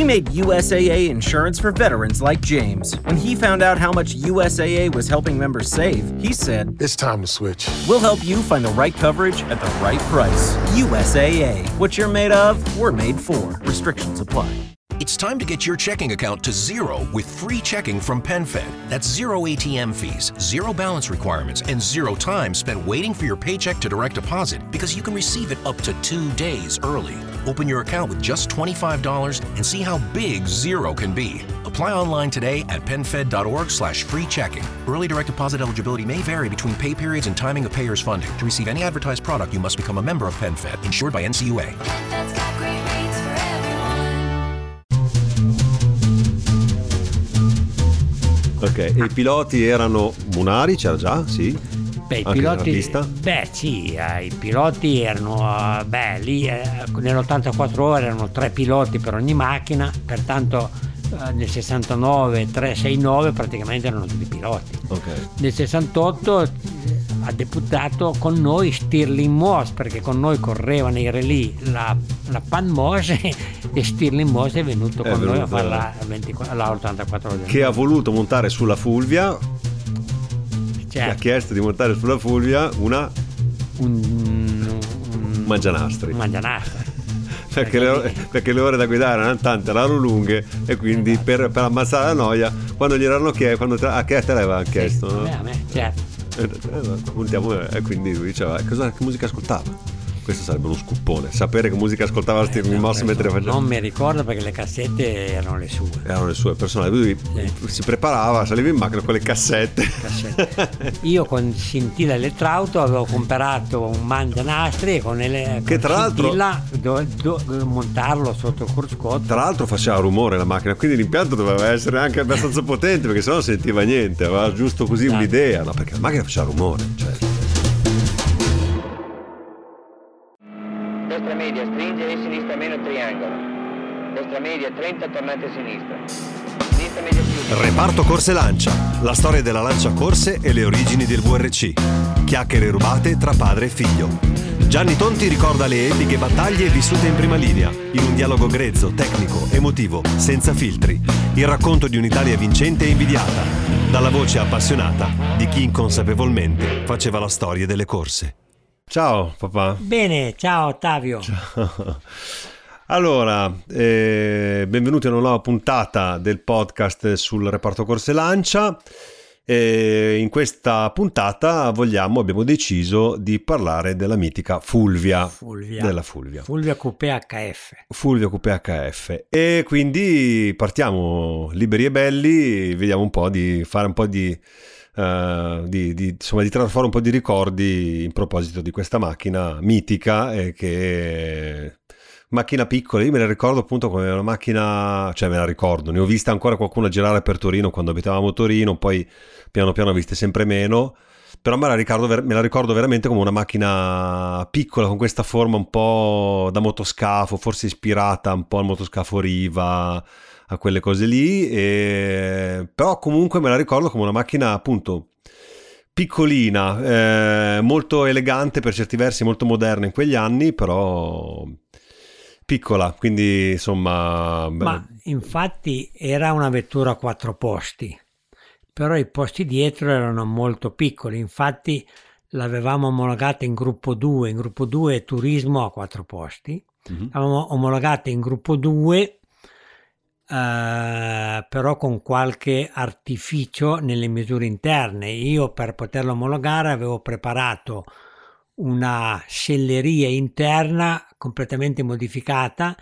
We made USAA insurance for veterans like James. When he found out how much USAA was helping members save, he said, It's time to switch. We'll help you find the right coverage at the right price. USAA. What you're made of, we're made for. Restrictions apply. It's time to get your checking account to zero with free checking from PenFed. That's zero ATM fees, zero balance requirements, and zero time spent waiting for your paycheck to direct deposit because you can receive it up to two days early. Open your account with just $25 and see how big zero can be. Apply online today at penfed.org slash free checking. Early direct deposit eligibility may vary between pay periods and timing of payer's funding. To receive any advertised product, you must become a member of PenFed, insured by NCUA. That's got great rates for everyone. Ok, e i piloti erano Munari, c'era già, sì. Beh, i piloti, beh sì, eh, i piloti erano, eh, beh lì eh, nell'84 ore erano tre piloti per ogni macchina, pertanto eh, nel 69 369 praticamente erano tutti piloti. Ok. Nel 68 eh, ha debuttato con noi Stirling Moss perché con noi correva nei relì la, la Pan Moss e Stirling Moss è venuto È con noi a venuto, fare la, 24 la 84 ore. Che ha voluto montare sulla Fulvia, che ha Certo, chiesto di montare sulla Fulvia una un, un, mangianastri. un mangianastra. Perché le, ore, perché le ore da guidare erano tante, erano lunghe e quindi per, per ammazzare la noia, quando gli erano chiesto, quando te, a che te l'aveva chiesto, Sì, no? a me, a me, certo. Eh, eh, puntiamo, e quindi lui diceva "Eh, cosa, che musica ascoltava questo sarebbe uno scuppone sapere che musica ascoltava Stirling Eh, Moss mentre faceva Non mi ricordo perché le cassette erano le sue. erano le sue personali lui si preparava saliva in macchina con le cassette cassette. Io con Scintilla Elettrauto avevo comprato un mangianastri e con, ele- Che con tra l'altro- Scintilla do- do- montarlo sotto il cruscotto. tra l'altro faceva rumore la macchina quindi l'impianto doveva essere anche abbastanza potente perché sennò non sentiva niente aveva giusto così Esatto. un'idea no perché la macchina faceva rumore cioè. Destra media stringe e sinistra meno triangolo. Destra media 30 tornate a sinistra. Sinistra media chiusa. Reparto Corse Lancia, la storia della Lancia Corse e le origini del VRC. Chiacchiere rubate tra padre e figlio. Gianni Tonti ricorda le epiche battaglie vissute in prima linea, in un dialogo grezzo, tecnico, emotivo, senza filtri. Il racconto di un'Italia vincente e invidiata, dalla voce appassionata di chi inconsapevolmente faceva la storia delle corse. Ciao papà Bene, ciao Ottavio. Allora, eh, benvenuti a una nuova puntata del podcast sul reparto Corse Lancia. E in questa puntata vogliamo, abbiamo deciso di parlare della mitica Fulvia. Fulvia. Della Fulvia. Fulvia Coupé HF. Fulvia Coupé HF. E quindi partiamo liberi e belli, vediamo un po' di fare un po' di, eh, di, di- insomma, di trarre un po' di ricordi in proposito di questa macchina mitica e che macchina piccola, io me la ricordo appunto come una macchina, cioè me la ricordo, ne ho vista ancora qualcuna girare per Torino quando abitavamo a Torino, poi piano piano ho viste sempre meno, però me la, ricordo, me la ricordo veramente come una macchina piccola con questa forma un po' da motoscafo, forse ispirata un po' al motoscafo Riva, a quelle cose lì, e... però comunque me la ricordo come una macchina appunto piccolina, eh, molto elegante per certi versi, molto moderna in quegli anni, però piccola, quindi insomma... beh, Ma infatti era una vettura a quattro posti, però i posti dietro erano molto piccoli, infatti l'avevamo omologata in gruppo 2, in gruppo 2 è turismo a quattro posti, mhm. l'avevamo omologata in gruppo 2 eh, però con qualche artificio nelle misure interne. Io per poterlo omologare avevo preparato una selleria interna completamente modificata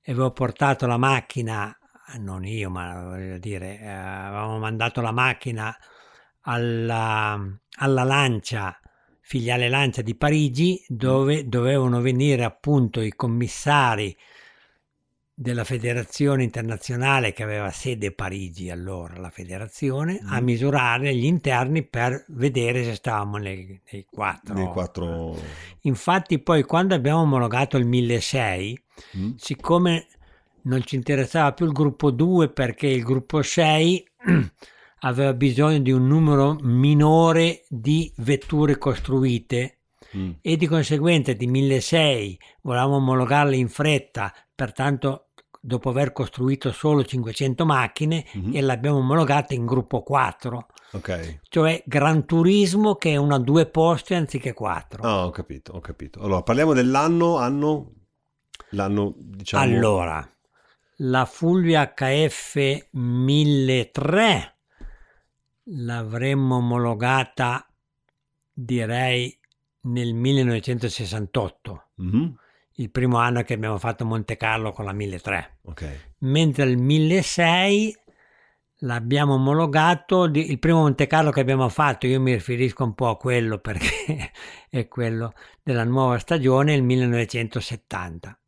e avevo portato la macchina, non io, ma voglio dire, eh, avevamo mandato la macchina alla, alla Lancia, filiale Lancia di Parigi, dove dovevano venire appunto i commissari della federazione internazionale che aveva sede a Parigi allora la federazione a misurare gli interni per vedere se stavamo nei, nei quattro Nei quattro... infatti poi quando abbiamo omologato il 1600 Mm. siccome non ci interessava più il gruppo 2 perché il gruppo 6 aveva bisogno di un numero minore di vetture costruite Mm. e di conseguenza di 1600 volevamo omologarle in fretta, pertanto dopo aver costruito solo 500 macchine Mhm. e l'abbiamo omologata in gruppo 4, Ok. cioè Gran Turismo che è una due posti anziché quattro. Ah, ho capito, ho capito. Allora, parliamo dell'anno, anno, l'anno, diciamo... Allora, la Fulvia HF 1003 l'avremmo omologata direi nel 1968, Mhm, il primo anno che abbiamo fatto Monte Carlo con la 1003, Ok. mentre il 1006 l'abbiamo omologato, il primo Monte Carlo che abbiamo fatto, io mi riferisco un po' a quello perché è quello della nuova stagione, il 1970.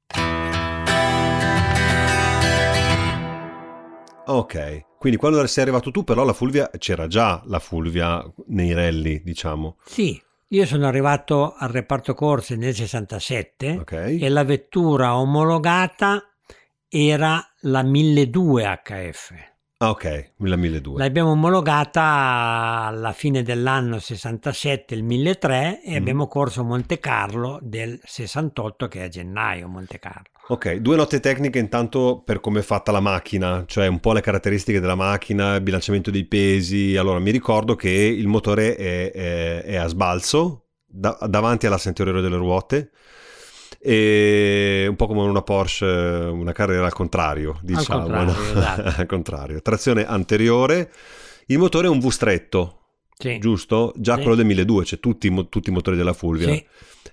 Ok, quindi quando sei arrivato tu però la Fulvia, c'era già la Fulvia nei rally, diciamo. Sì, io sono arrivato al reparto corse nel 67 Ok. e la vettura omologata era la 1200 HF. Ah, ok, la 1200. L'abbiamo omologata alla fine dell'anno 67, il 1003, e Mm. abbiamo corso Monte Carlo del 68, che è a gennaio Monte Carlo. Ok, due note tecniche intanto per come è fatta la macchina, cioè un po' le caratteristiche della macchina, il bilanciamento dei pesi. Allora, mi ricordo che il motore è, è- è a sbalzo, da- davanti all'asse anteriore delle ruote, e un po' come una Porsche, una carriera al contrario, diciamo. contrario, no? esatto. al contrario. Trazione anteriore, il motore è un V stretto, Sì. giusto? Già Sì. quello del 1200, cioè tutti, tutti i motori della Fulvia Sì,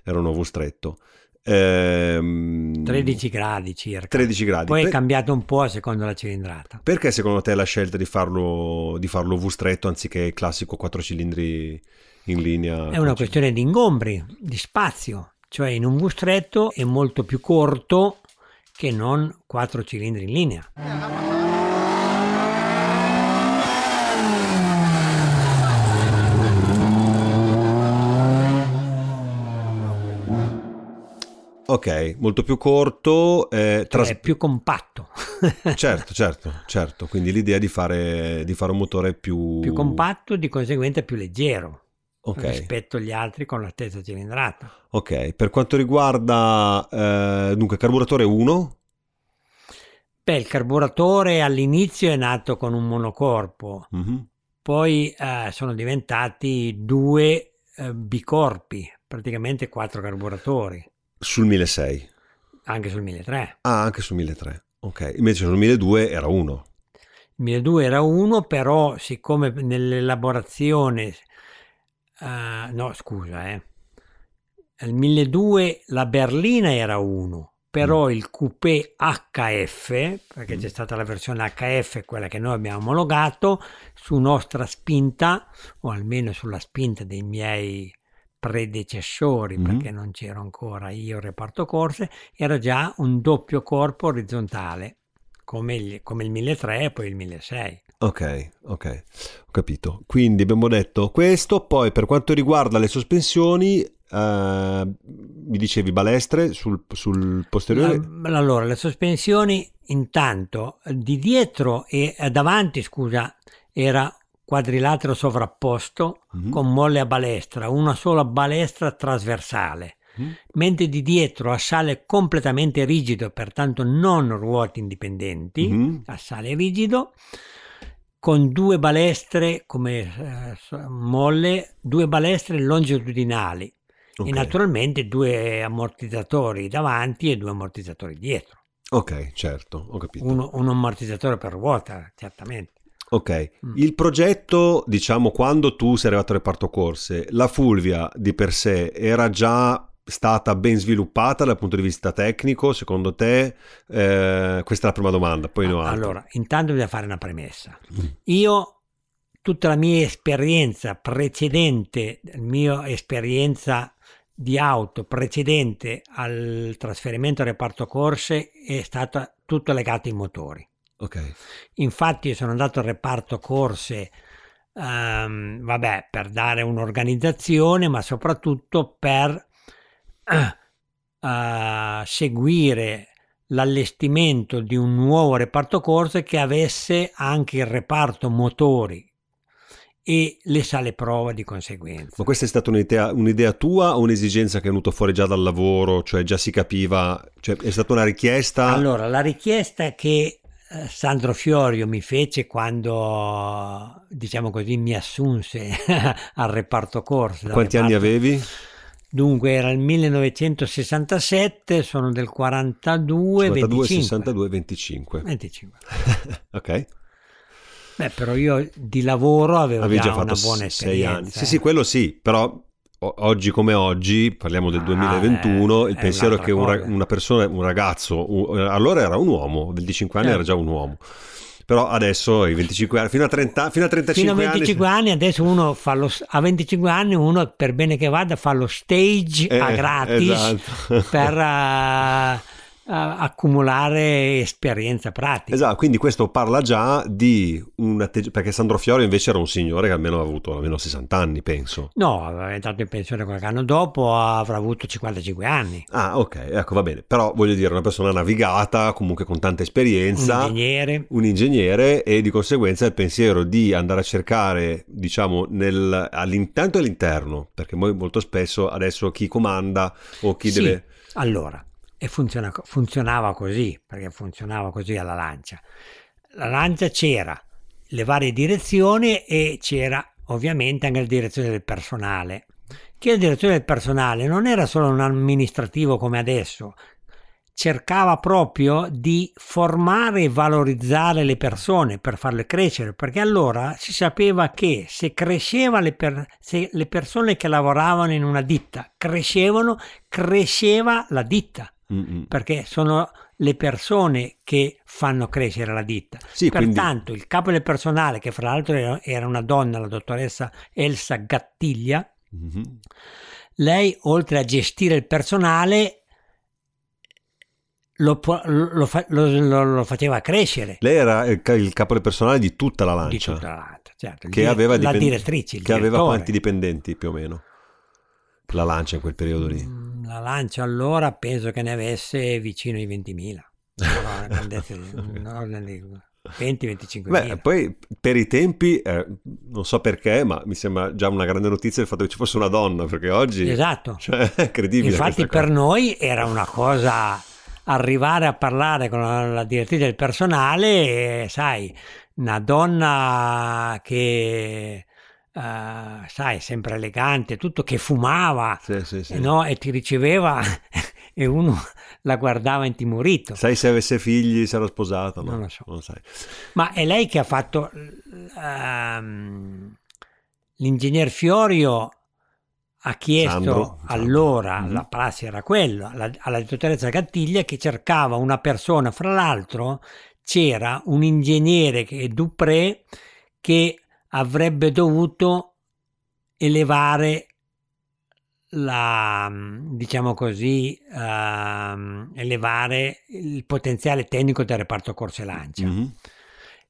erano V stretto. Ehm, 13 gradi circa. 13 gradi. Poi è Per- cambiato un po' a seconda della cilindrata. Perché secondo te la scelta di farlo, di farlo V stretto anziché il classico 4 cilindri in linea? È una questione di ingombri, di spazio, cioè in un bus stretto è molto più corto che non quattro cilindri in linea. Ok, molto più corto. eh, Cioè tras- è più compatto. Certo, certo, certo. Quindi l'idea di fare, di fare un motore più... più compatto, di conseguenza più leggero Ok, rispetto agli altri con la stessa cilindrata. ok. Per quanto riguarda... eh, dunque, carburatore 1. Beh, il carburatore all'inizio è nato con un monocorpo, Mhm. poi eh, sono diventati due eh, bicorpi, praticamente quattro carburatori, Sul 1600. anche sul 1003. Ah, anche sul 1300. Ok, invece sul 1200 era 1. Il 1002 era uno, però siccome nell'elaborazione, eh, no scusa, eh, il 1002 la berlina era uno, però il coupé HF, perché c'è stata la versione HF, quella che noi abbiamo omologato, su nostra spinta, o almeno sulla spinta dei miei predecessori, Mhm. perché non c'ero ancora io reparto corse, era già un doppio corpo orizzontale, come il, come il 1003 e poi il 1006. Ok, ok, ho capito. Quindi abbiamo detto questo, poi per quanto riguarda le sospensioni, eh, mi dicevi balestre sul, sul posteriore. Allora, le sospensioni intanto di dietro e davanti, scusa, era quadrilatero sovrapposto Mhm. con molle a balestra, una sola balestra trasversale, Mhm. mentre di dietro assale completamente rigido, pertanto non ruote indipendenti, Mhm. assale rigido, con due balestre come eh, molle, due balestre longitudinali Ok, e naturalmente due ammortizzatori davanti e due ammortizzatori dietro. ok, certo, ho capito. Uno, un ammortizzatore per ruota, certamente. Ok, Mm. il progetto, diciamo, quando tu sei arrivato al reparto corse, la Fulvia di per sé era già stata ben sviluppata dal punto di vista tecnico, secondo te? Eh, questa è la prima domanda, poi altre. Allora, intanto bisogna fare una premessa. Mm. Io, tutta la mia esperienza precedente, la mia esperienza di auto precedente al trasferimento al reparto corse è stata tutto legato ai motori. Ok, Infatti sono andato al reparto corse, ehm, vabbè, per dare un'organizzazione, ma soprattutto per eh, seguire l'allestimento di un nuovo reparto corse che avesse anche il reparto motori e le sale prova di conseguenza. Ma questa è stata un'idea, un'idea tua o un'esigenza che è venuta fuori già dal lavoro? Cioè già si capiva, cioè è stata una richiesta? Allora, la richiesta che Sandro Fiorio mi fece quando, diciamo così, mi assunse al reparto corso. dal Quanti anni reparto- avevi? Dunque era il 1967, sono del 42, 52, 25. 62, 25. 25. Ok. Beh, però io di lavoro avevo Avevi già, già fatto una buona sei esperienza. anni. Sì, eh. sì, quello sì, però oggi come oggi, parliamo del Ah, 2021, è- il è pensiero è che un una persona, un ragazzo, un- allora era un uomo, 25 anni Eh. era già un uomo. Però adesso ai 25 anni, fino a, 30, fino a 35 Fino a 25 anni, adesso uno fa lo, a 25 anni uno per bene che vada fa lo stage Eh, a gratis esatto. per eh, eh, accumulare esperienza pratica. Esatto, quindi questo parla già di un atteggiamento, perché Sandro Fiorio invece era un signore che almeno ha avuto almeno 60 anni, penso. No, è entrato in pensione qualche anno dopo, avrà avuto 55 anni. Ah, ok, ecco, va bene. Però voglio dire, una persona navigata, comunque con tanta Un esperienza. ingegnere. un ingegnere e di conseguenza il pensiero di andare a cercare, diciamo, nel, all'intanto e all'interno, perché molto spesso adesso chi comanda o chi Sì, deve... Allora, e funziona- funzionava così, perché funzionava così alla lancia. La lancia c'era le varie direzioni e c'era ovviamente anche la direzione del personale. Che la direzione del personale non era solo un amministrativo come adesso, cercava proprio di formare e valorizzare le persone per farle crescere, perché allora si sapeva che se cresceva le, per- se le persone che lavoravano in una ditta crescevano, cresceva la ditta, Mm-mm. perché sono le persone che fanno crescere la ditta. Sì, quindi- Pertanto il capo del personale, che fra l'altro era- una donna, la dottoressa Elsa Gattiglia, Mhm. lei oltre a gestire il personale lo, lo lo- lo- faceva crescere Lei era il, ca- il capo del personale di tutta la di lancia, tutta la lancia, certo. Il che di- aveva la dipen- direttrice, il che aveva direttore. quanti dipendenti più o meno? La lancia in quel periodo lì. Mm, La lancia allora penso che ne avesse vicino ai 20.000. Allora, una grandezza di- un ordine di 20-25 Beh, poi per i tempi, eh, non so perché, ma mi sembra già una grande notizia il fatto che ci fosse una donna, perché oggi... Esatto. Cioè, è credibile Infatti per noi era una cosa arrivare a parlare con la, la direttrice del personale, e, sai, una donna che, eh, sai, sempre elegante, tutto, che fumava, Sì, sì, sì. eh, no? e ti riceveva e uno la guardava intimorito. Sai se avesse figli, se era sposata? No, Non lo so. Non sai. Ma è lei che ha fatto ehm, l'ingegner Fiorio ha chiesto Sandro, allora, Sandro. la prassi era quello, alla, alla dottoressa Gattiglia che cercava una persona, fra l'altro c'era un ingegnere che Dupré che avrebbe dovuto elevare la diciamo così ehm, elevare il potenziale tecnico del reparto corse lancia Mhm.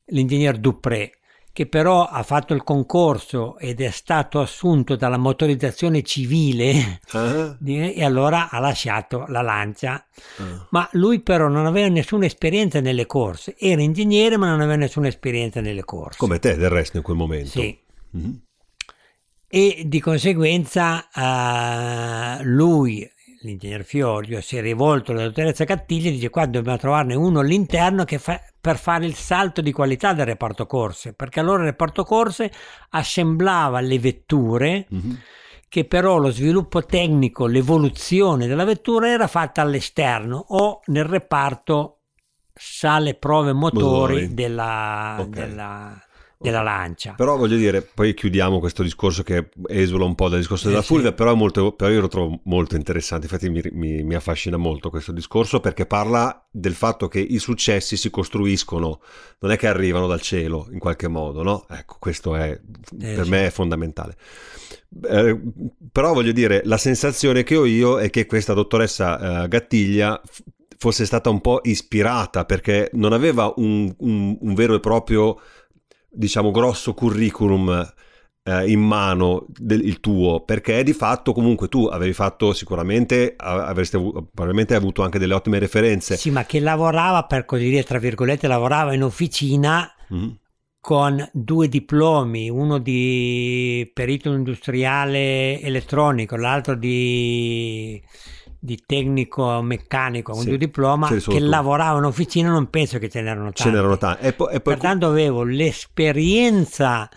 l'ingegner Dupré, che però ha fatto il concorso ed è stato assunto dalla motorizzazione civile di- e allora ha lasciato la lancia. ah. Ma lui però non aveva nessuna esperienza nelle corse, era ingegnere ma non aveva nessuna esperienza nelle corse. Come te del resto in quel momento. Sì. Mhm. E di conseguenza eh, lui, l'ingegner Fiorio, si è rivolto alla dottoressa Cattiglia e dice qua dobbiamo trovarne uno all'interno che fa- per fare il salto di qualità del reparto corse, perché allora il reparto corse assemblava le vetture Mhm. che però lo sviluppo tecnico, l'evoluzione della vettura era fatta all'esterno o nel reparto sale prove motori, Motori. Della, Ok. della- della lancia. Però voglio dire, poi chiudiamo questo discorso che esula un po' dal discorso Eh, della sì. Fulvia, però, è molto, però io lo trovo molto interessante, infatti mi, mi- mi affascina molto questo discorso perché parla del fatto che i successi si costruiscono, non è che arrivano dal cielo in qualche modo, no? Ecco, questo è, per sì. me è fondamentale. Eh, però voglio dire, la sensazione che ho io è che questa dottoressa eh, Gattiglia fosse stata un po' ispirata perché non aveva un, un- un vero e proprio, diciamo, grosso curriculum eh, in mano del, il tuo, perché di fatto comunque tu avevi fatto sicuramente, avresti avuto, probabilmente avuto anche delle ottime referenze. Sì, ma che lavorava, per così dire, tra virgolette, lavorava in officina Mhm. con due diplomi, uno di perito industriale elettronico, l'altro di, di tecnico meccanico con Sì, due diploma, che tu. lavoravo in officina, non penso che ce n'erano tanti. Ce n'erano tanti. E poi, e poi Pertanto avevo l'esperienza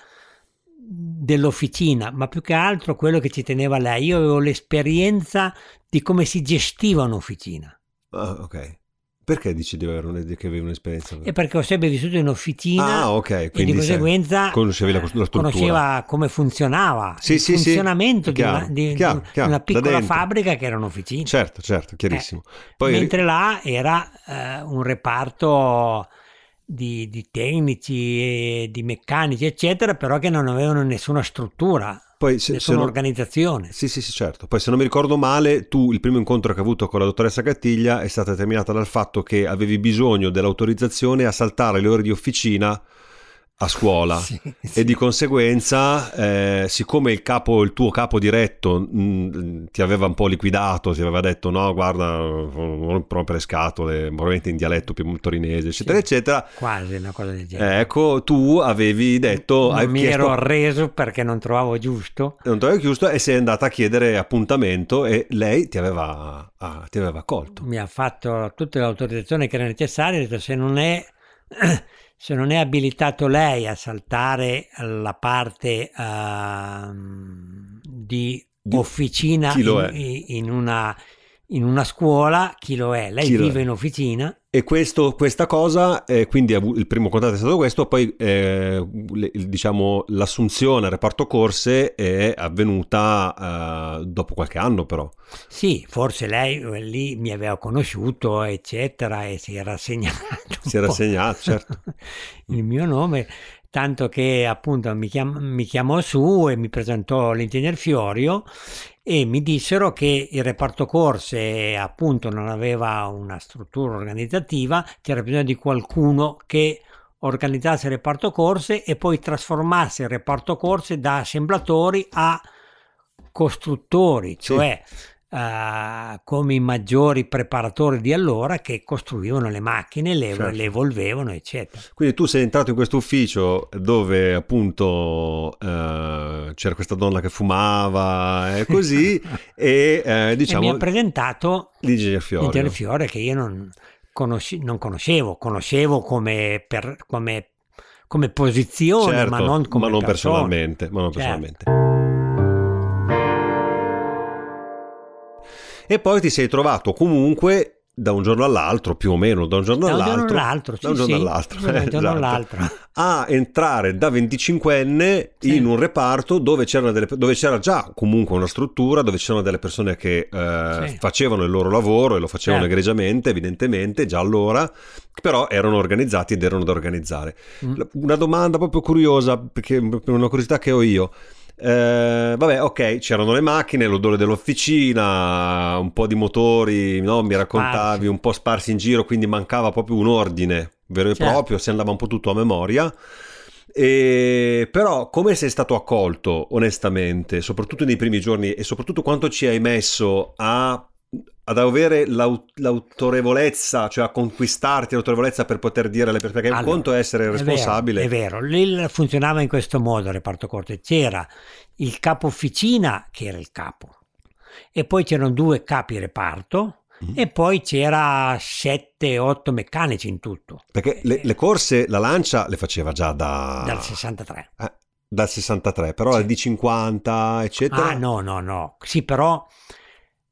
dell'officina, ma più che altro quello che ci teneva lei. Io avevo l'esperienza di come si gestiva un'officina. Ah, ok. Perché dici di avere un- che avevi un'esperienza? E perché ho sempre vissuto in officina Ah, ok. e di Quindi conseguenza conoscevi la, la struttura. conosceva come funzionava Sì, il sì, sì, funzionamento di, chiaro, una, di- chiaro, di chiaro, una piccola fabbrica che era un'officina. Certo, certo, chiarissimo. Poi Eh, Mentre là era eh, un reparto di, di tecnici, di meccanici, eccetera, però che non avevano nessuna struttura, Poi se- nessuna non- organizzazione. Sì, sì, sì, certo. Poi se non mi ricordo male, tu il primo incontro che hai avuto con la dottoressa Cattiglia è stata determinata dal fatto che avevi bisogno dell'autorizzazione a saltare le ore di officina a scuola Sì, e sì. di conseguenza, eh, siccome il, capo, il tuo capo diretto mh, ti aveva un po' liquidato, ti aveva detto no, guarda, non rompere scatole, probabilmente in dialetto più torinese, eccetera, Sì. eccetera. Quasi una cosa del genere. Ecco, tu avevi detto, non mi chiesto, ero arreso perché non trovavo giusto. non avevi chiuso e sei andata a chiedere appuntamento e lei ti aveva, ah, ti aveva accolto. Mi ha fatto tutte le autorizzazioni che erano necessarie. Ha detto se non è, se non è abilitato lei a saltare la parte ehm, di officina in, in una, in una scuola, chi lo è? Lei Chi vive è? in officina. E questo, questa cosa, eh, quindi il primo contatto è stato questo, poi eh, diciamo, l'assunzione al reparto corse è avvenuta eh, dopo qualche anno però. Sì, forse lei eh, lì mi aveva conosciuto, eccetera, e si era segnato. Si era segnato, certo. il mio nome, tanto che appunto mi, chiam- mi chiamò su e mi presentò l'ingegner Fiorio e mi dissero che il reparto corse appunto non aveva una struttura organizzativa, c'era bisogno di qualcuno che organizzasse il reparto corse e poi trasformasse il reparto corse da assemblatori a costruttori, Sì. Eh, come i maggiori preparatori di allora che costruivano le macchine, le, Certo. le evolvevano, eccetera. Quindi tu sei entrato in questo ufficio dove appunto eh, c'era questa donna che fumava e così e eh, e mi diciamo ha presentato l'ingegner l'intero fiore che io non, conosci- non conoscevo, conoscevo come, per- come, come posizione, Certo, ma non come persona. personalmente, ma non Certo. personalmente. E poi ti sei trovato comunque da un giorno all'altro, più o meno, da un giorno Da un all'altro, giorno all'altro, sì, da un giorno sì, all'altro, da un eh, giorno esatto, all'altro. a entrare da 25enne Sì. in un reparto dove, c'erano delle- dove c'era già comunque una struttura, dove c'erano delle persone che eh, facevano il loro lavoro e lo facevano Certo. egregiamente, evidentemente, già allora, però erano organizzati ed erano da organizzare. Mm. Una domanda proprio curiosa, perché per una curiosità che ho io. Eh, vabbè, ok, c'erano le macchine, l'odore dell'officina, un po' di motori, no? mi raccontavi un po' sparsi in giro, quindi mancava proprio un ordine vero e Certo. proprio, si andava un po' tutto a memoria. E, però come sei stato accolto onestamente, soprattutto nei primi giorni e soprattutto quanto ci hai messo a, ad avere l'au- l'autorevolezza, cioè a conquistarti l'autorevolezza per poter dire alle persone che un Allora, conto è essere È vero, responsabile. È vero, lì funzionava in questo modo il reparto corte. C'era il capo officina che era il capo e poi c'erano due capi reparto Mm. e poi c'era 7-8 meccanici in tutto. Perché le, le corse, la lancia le faceva già da, Dal 63. eh, dal 63, però Sì. al di 50, eccetera. Ah no, no, no. Sì, però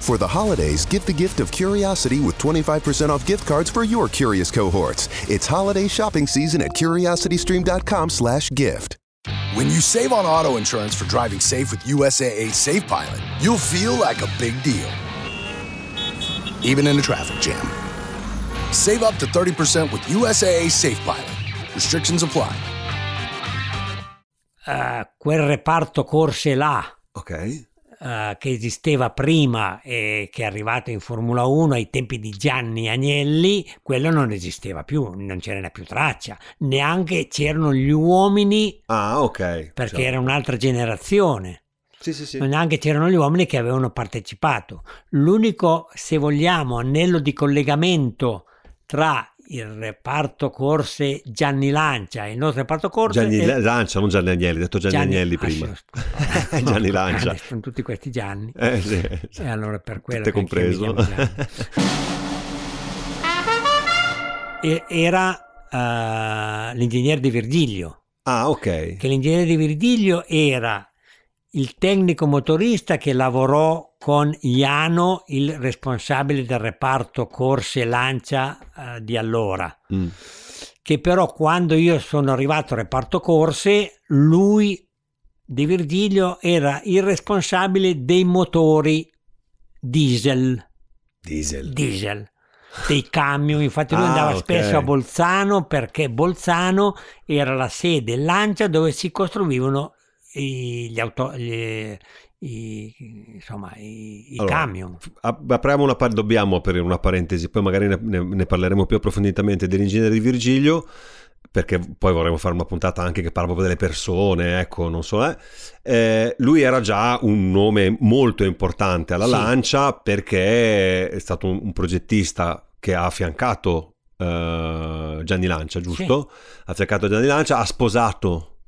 For the holidays, give the gift of curiosity with 25% off gift cards for your curious cohorts. It's holiday shopping season at curiositystream.com/gift. When you save on auto insurance for driving safe with USAA Safe Pilot, you'll feel like a big deal, even in a traffic jam. Save up to 30% with USAA Safe Pilot. Restrictions apply. eh, quel reparto corse là Ok. Eh, che esisteva prima e che è arrivato in Formula 1 ai tempi di Gianni Agnelli, quello non esisteva più, non c'era più traccia, neanche c'erano gli uomini Ah, ok. perché Cioè, era un'altra generazione. Sì, sì, sì. Neanche c'erano gli uomini che avevano partecipato. L'unico, se vogliamo, anello di collegamento tra il reparto corse Gianni Lancia il nostro reparto corse Gianni è- Lancia, non Gianni Agnelli, ho detto Gianni, Agnelli ah, prima. scusa. Gianni Lancia. Sono tutti questi Gianni. Eh, sì. E allora per quello Te che anch'io mi compreso. Gianni. Era eh, l'ingegnere di Virgilio, ah, ok. che l'ingegnere di Virgilio era il tecnico motorista che lavorò con Iano, il responsabile del reparto corse lancia eh, di allora. Mm. Che però quando io sono arrivato al reparto corse, lui di Virgilio era il responsabile dei motori diesel, Diesel. diesel dei camion. Infatti lui Ah, andava ok. spesso a Bolzano perché Bolzano era la sede Lancia dove si costruivano gli auto, gli- i, insomma, i, i Allora, camion. Ap- Apriamo una dobbiamo aprire una parentesi, poi magari ne, ne- parleremo più approfonditamente dell'ingegnere di Virgilio, perché poi vorremmo fare una puntata anche che parla proprio delle persone, ecco, non so. eh. Eh, lui era già un nome molto importante alla Sì. Lancia perché è stato un, un progettista che ha affiancato eh, Gianni Lancia, giusto? Ha affiancato Gianni Lancia, ha sposato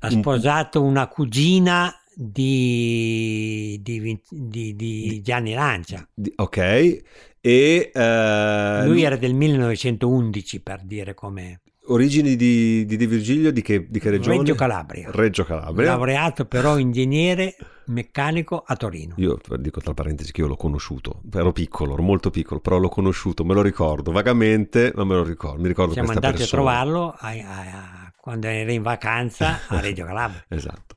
Ha sposato una cugina di, di di- di Gianni Lancia. ok, e eh, Lui era del 1911 per dire come origini di, di De Virgilio di che, di che regione? Reggio Calabria. Reggio Calabria. Laureato però ingegnere meccanico a Torino. Io dico tra parentesi che io l'ho conosciuto, ero piccolo, ero molto piccolo, però l'ho conosciuto, me lo ricordo vagamente, ma me lo ricordo, mi ricordo Siamo andati a persona. trovarlo a- a- a- quando era in vacanza a Reggio Calabria. Esatto.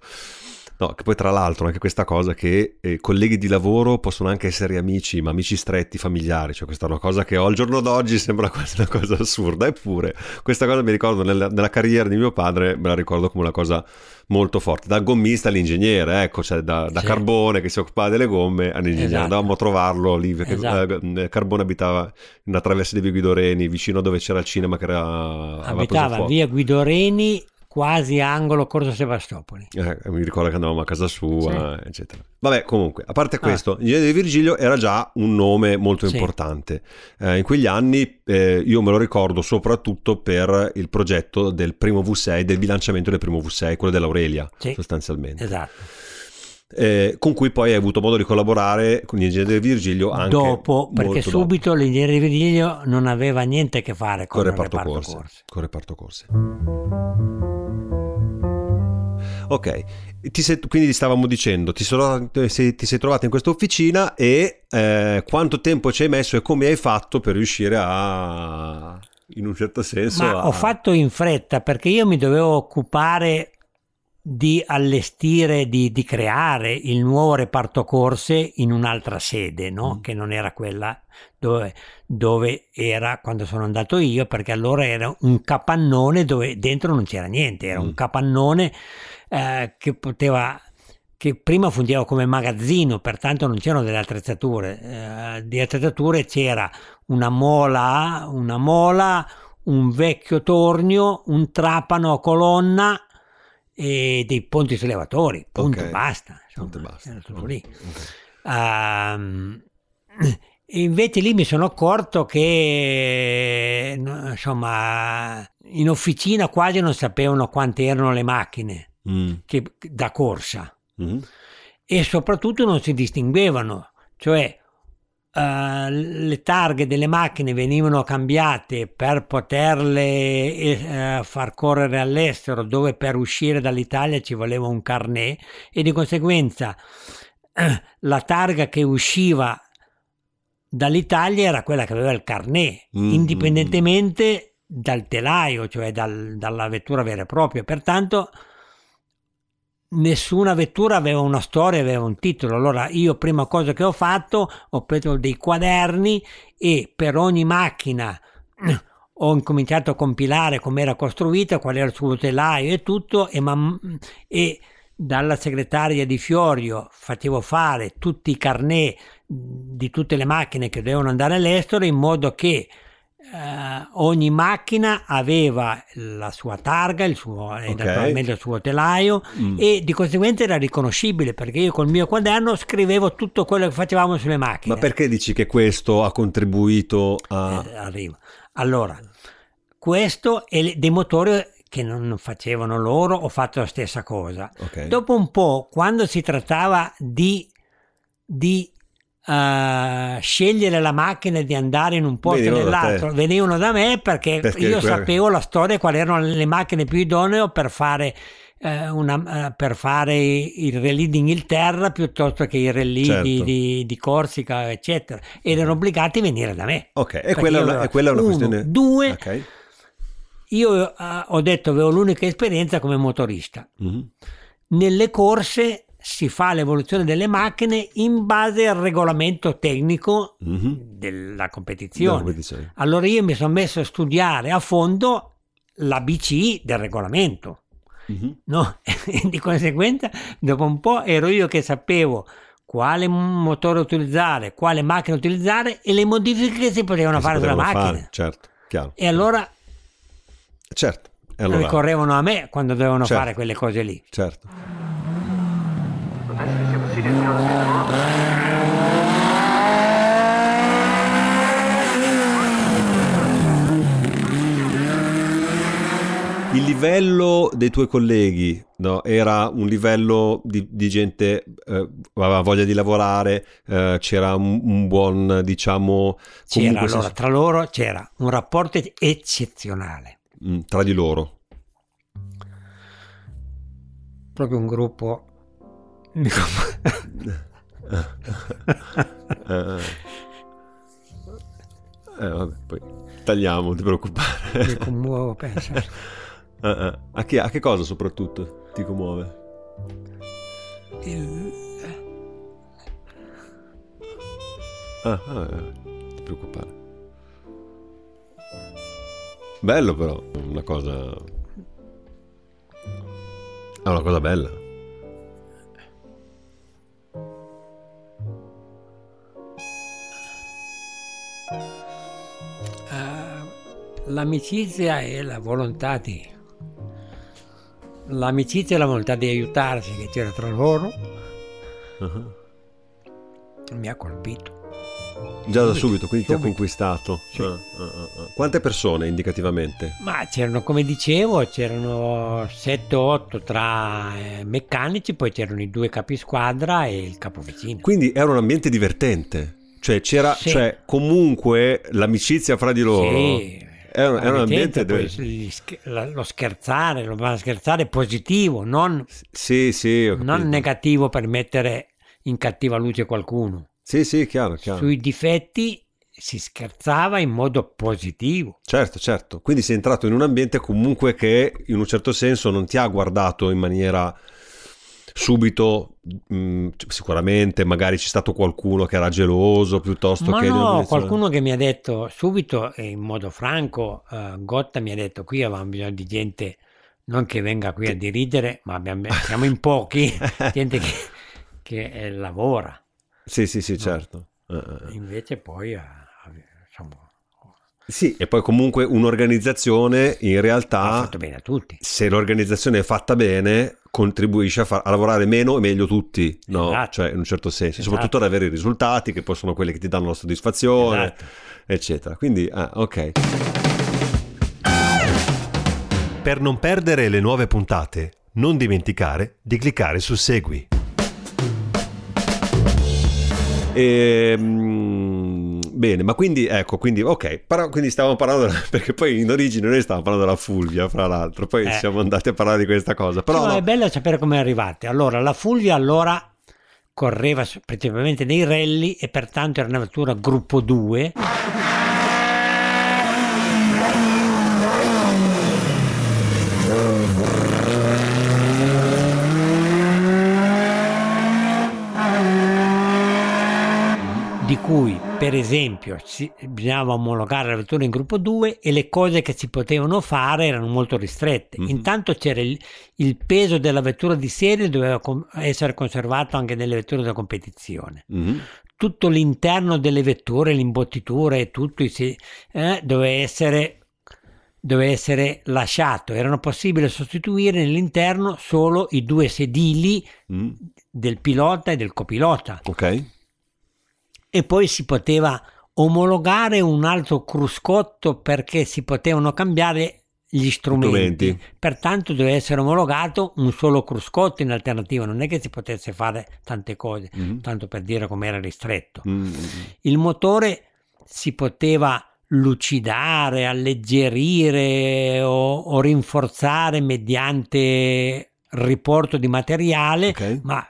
No, che poi tra l'altro anche questa cosa che eh, colleghi di lavoro possono anche essere amici, ma amici stretti, familiari, cioè questa è una cosa che al giorno d'oggi sembra quasi una cosa assurda, eppure questa cosa mi ricordo nella, nella carriera di mio padre, me la ricordo come una cosa molto forte, dal gommista all'ingegnere, ecco, cioè da, da Sì. Carbone che si occupava delle gomme all'ingegnere, Esatto. andavamo a trovarlo lì, perché Esatto. eh, Carbone abitava in una traversa di Via Guidoreni, vicino a dove c'era il cinema che era... Abitava via Guidoreni, quasi angolo Corso Sebastopoli. Eh, mi ricordo che andavamo a casa sua, eccetera. Vabbè, comunque, a parte questo, l'ingegnere di Virgilio era già un nome molto Ah. Sì. importante. Eh, in quegli anni eh, io me lo ricordo soprattutto per il progetto del primo V6, del bilanciamento del primo V6, quello dell'Aurelia, Sì. sostanzialmente. Esatto. Eh, con cui poi hai avuto modo di collaborare con l'ingegnere Virgilio anche dopo, perché molto dopo, subito l'ingegnere Virgilio non aveva niente a che fare con, con il reparto, reparto corse. corse. Con il reparto corse. Ok, ti sei- quindi stavamo dicendo, ti, sono- sei- ti sei trovato in questa officina e eh, quanto tempo ci hai messo e come hai fatto per riuscire a, in un certo senso, Ma a- ho fatto in fretta perché io mi dovevo occupare di allestire, di, di creare il nuovo reparto corse in un'altra sede, no? Mm. che non era quella dove, dove era quando sono andato io, perché allora era un capannone dove dentro non c'era niente, era Mm. un capannone eh, che poteva che prima fungeva come magazzino, pertanto non c'erano delle attrezzature. Eh, di attrezzature c'era una mola, una mola, un vecchio tornio, un trapano a colonna e dei ponti sollevatori. Punto, Ok. basta. insomma, Punto e basta. Era tutto lì. Ok. Ehm, e invece lì mi sono accorto che insomma in officina quasi non sapevano quante erano le macchine Mm, che- da corsa mm. e soprattutto non si distinguevano, cioè eh, le targhe delle macchine venivano cambiate per poterle eh, far correre all'estero dove per uscire dall'Italia ci voleva un carnet e di conseguenza eh, la targa che usciva dall'Italia era quella che aveva il carnet, Mm, indipendentemente dal telaio, cioè dal- dalla vettura vera e propria. Pertanto nessuna vettura aveva una storia, aveva un titolo. Allora io prima cosa che ho fatto ho preso dei quaderni e per ogni macchina ho incominciato a compilare come era costruita, qual era il suo telaio e tutto e, man- e dalla segretaria di Fiorio facevo fare tutti i carnet di tutte le macchine che dovevano andare all'estero in modo che eh, ogni macchina aveva la sua targa, il suo, e naturalmente il suo telaio Mm. e di conseguenza era riconoscibile perché io col mio quaderno scrivevo tutto quello che facevamo sulle macchine. Ma perché dici che questo ha contribuito a... Eh, arrivo. Allora, questo le- dei motori che non facevano loro, ho fatto la stessa cosa. Ok. Dopo un po', quando si trattava di, di, eh, scegliere la macchina e di andare in un posto o Venivano nell'altro, venivano da me perché, Perché io quella- sapevo la storia, quali erano le macchine più idonee per fare. eh, una- eh, per fare il rally d'Inghilterra piuttosto che il rally Certo. di, di- di Corsica, eccetera, ed erano obbligati a venire da me. Ok, e quella, è una, e quella è una uno, questione... Due, Ok. io eh, ho detto avevo l'unica esperienza come motorista. Mhm. Nelle corse si fa l'evoluzione delle macchine in base al regolamento tecnico Mhm. della Della competizione. competizione. Allora io mi sono messo a studiare a fondo l'ABC del regolamento. Mhm. No? Di conseguenza, dopo un po' ero io che sapevo quale motore utilizzare, quale macchina utilizzare e le modifiche che si potevano Che si fare sulla potevano macchina. fare, certo, chiaro. E allora Certo. E allora, ricorrevano a me quando dovevano Certo. fare quelle cose lì. certo. Il livello dei tuoi colleghi no, era un livello di, di gente eh, aveva voglia di lavorare, eh, c'era un, un buon, diciamo, C'era allora, senso- tra loro c'era un rapporto eccezionale, mm, tra di loro. proprio un gruppo Eh, eh, vabbè, poi tagliamo, non ti preoccupare. mi commuovo, penso. Eh, eh. A, che, a che cosa soprattutto ti commuove? Il- Ah, ah, eh, non ti preoccupare. Bello però, una cosa... È una cosa bella. Eh, l'amicizia e la volontà di l'amicizia e la volontà di aiutarsi che c'era tra loro Ah, mi ha colpito. Già da subito, quindi ti ha Subito. conquistato. Sì. Ah, ah, ah, ah. Quante persone indicativamente? Ma c'erano, come dicevo, c'erano 7-8 tra eh, meccanici, poi c'erano i due capisquadra e il capovicino. Quindi era un ambiente divertente. Cioè c'era, Sì. cioè comunque l'amicizia fra di loro. Sì, Era, era un ambiente dove... lo scherzare, lo scherzare positivo, non, Sì, sì, non negativo per mettere in cattiva luce qualcuno. Sì, sì, chiaro, chiaro. Sui difetti si scherzava in modo positivo. Certo, certo. Quindi sei entrato in un ambiente comunque che in un certo senso non ti ha guardato in maniera subito, mh, sicuramente magari c'è stato qualcuno che era geloso piuttosto Ma che... no, qualcuno che mi ha detto subito e in modo franco, eh, Gotta mi ha detto qui avevamo bisogno di gente non che venga qui a dirigere, ma abbiamo- siamo in pochi, gente che, che, eh, lavora. Sì, sì, sì, certo. Eh, eh. Invece poi eh, insomma, Sì, e poi comunque un'organizzazione in ha realtà, fatto bene a tutti. se l'organizzazione è fatta bene, contribuisce a, far- a lavorare meno e meglio tutti, no? Esatto. Cioè, in un certo senso, Esatto. soprattutto ad avere i risultati che poi sono quelli che ti danno la soddisfazione, Esatto. eccetera. Quindi, ah, ok. Per non perdere le nuove puntate, non dimenticare di cliccare su Segui. Ehm, bene, ma quindi ecco, quindi ok, però, quindi stavamo parlando perché poi in origine noi stavamo parlando della Fulvia, fra l'altro, poi Eh. siamo andati a parlare di questa cosa, però ma no, è bello sapere come è arrivate. Allora, la Fulvia allora correva principalmente nei rally e pertanto era una vettura gruppo 2. Di cui per esempio, si- bisognava omologare la vettura in gruppo 2 e le cose che si potevano fare erano molto ristrette. Mhm. Intanto c'era il, il peso della vettura di serie doveva com- essere conservato anche nelle vetture da competizione. Mhm. Tutto l'interno delle vetture, l'imbottitura e tutto eh, doveva essere doveva essere lasciato, erano possibili sostituire nell'interno solo i due sedili Mm. del pilota e del copilota Ok. E poi si poteva omologare un altro cruscotto perché si potevano cambiare gli strumenti. Strumenti. Pertanto doveva essere omologato un solo cruscotto in alternativa, non è che si potesse fare tante cose, Mhm. tanto per dire com'era ristretto. Mm. Il motore si poteva lucidare, alleggerire o, o rinforzare mediante riporto di materiale, Ok. ma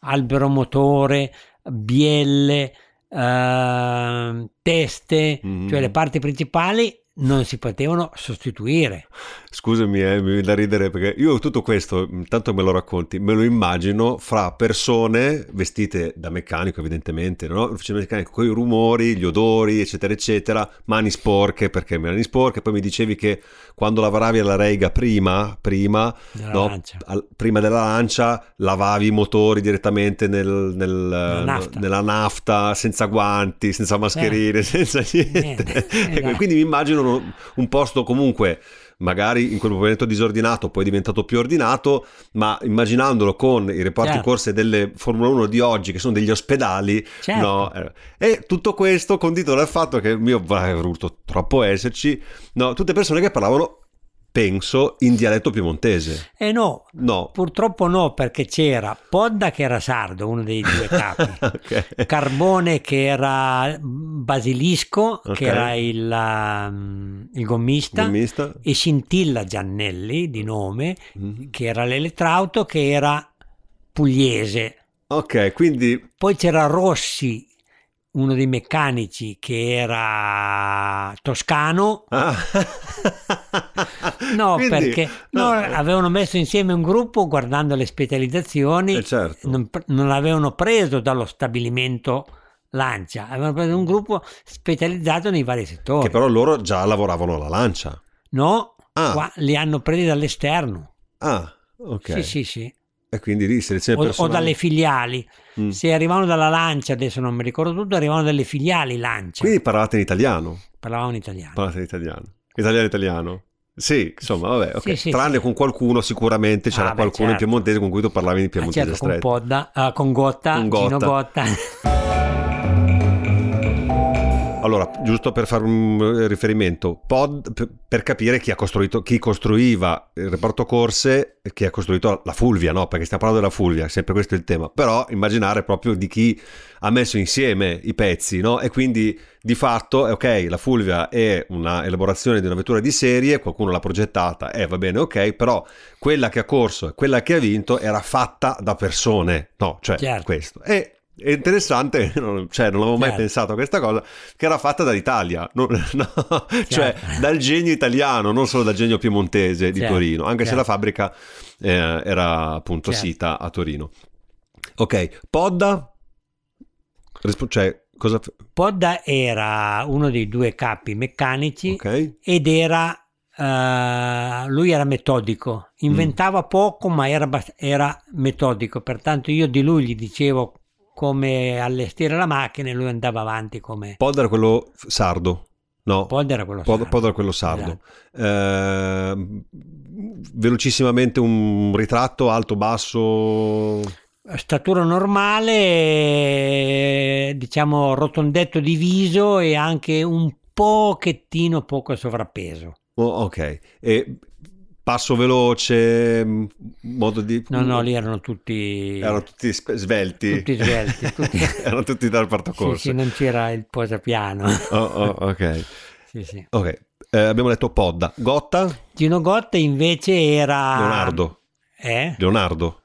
albero motore, bielle, ehm, teste, Mhm. cioè le parti principali non si potevano sostituire. Scusami, eh, mi viene da ridere perché io tutto questo, intanto me lo racconti, me lo immagino fra persone vestite da meccanico evidentemente, no? Ufficio meccanico, con i rumori, gli odori, eccetera, eccetera, mani sporche, perché mani sporche, poi mi dicevi che quando lavoravi alla Reiga prima, prima, Della no? lancia. Al- prima della lancia, lavavi i motori direttamente nel- nel- nafta. nella nafta, senza guanti, senza mascherine, senza niente. Niente, esatto. quindi mi immagino un- un posto comunque magari in quel momento disordinato, poi è diventato più ordinato, ma immaginandolo con i reparti Certo. corse delle Formula 1 di oggi, che sono degli ospedali, Certo. no, eh, e tutto questo condito dal fatto che il mio avrei voluto troppo esserci, no, tutte persone che parlavano, penso, in dialetto piemontese. E no, No. purtroppo no, perché c'era Podda che era sardo, uno dei due capi. Ok. Carbone che era Basilisco, Ok. che era il, il gommista, Gommista. e Scintilla Giannelli di nome, Mhm. che era l'elettrauto, che era pugliese. Ok, quindi Poi c'era Rossi, uno dei meccanici, che era toscano. Ah. No, Quindi- perché no, no, avevano messo insieme un gruppo guardando le specializzazioni, eh, certo. non, non l'avevano preso dallo stabilimento Lancia, avevano preso un gruppo specializzato nei vari settori. Che però loro già lavoravano alla lancia. No, Ah. qua li hanno presi dall'esterno. Ah, ok. Sì, sì, sì. E quindi lì selezione O, o personale. dalle filiali. Mm. Se arrivavano dalla Lancia, adesso non mi ricordo tutto, arrivavano dalle filiali Lancia. Quindi parlate in italiano. Parlavano in italiano. Parlate in italiano. Italiano italiano. Sì, insomma, vabbè, ok. Sì, sì, Tranne sì. con qualcuno sicuramente c'era Ah, beh, qualcuno in certo. piemontese con cui tu parlavi in Ah, piemontese certo, con stretto. Podda, ah, con Gotta, Con Gino Gotta. Allora, giusto per fare un riferimento, pod, per, capire chi ha costruito, chi costruiva il reparto corse, chi ha costruito la Fulvia, no? Perché stiamo parlando della Fulvia, sempre questo è il tema. Però immaginare proprio di chi ha messo insieme i pezzi, no? E quindi di fatto, eh, ok, la Fulvia è una elaborazione di una vettura di serie, qualcuno l'ha progettata, eh, va bene, ok, però quella che ha corso e quella che ha vinto era fatta da persone, no? Cioè, Certo. questo. E è interessante, non, cioè non avevo mai Certo. pensato a questa cosa, che era fatta dall'Italia, no, no, cioè Certo. dal genio italiano, non solo dal genio piemontese di Certo, Torino, anche se la fabbrica eh, era appunto sita a Torino. Ok, Podda, Rispo- cioè cosa... Podda era uno dei due capi meccanici Ok, ed era eh, lui era metodico, inventava Mm. poco ma era, era metodico, pertanto io di lui gli dicevo come allestire la macchina e lui andava avanti come Podda era quello sardo, no? Podda era quello Pod, sardo. Pod era quello sardo. Eh, velocissimamente un ritratto alto, basso... Statura normale, diciamo rotondetto di viso e anche un pochettino poco sovrappeso. Oh, ok, e passo veloce, m- modo di... No, no, lì erano tutti... Erano tutti svelti. Tutti svelti, tutti- Erano tutti dal parto Sì, corso. sì, non c'era il posapiano. Oh, oh, ok. Sì, sì. Ok, eh, abbiamo detto Podda. Gotta? Gino Gotta invece era... Leonardo. Eh? Leonardo.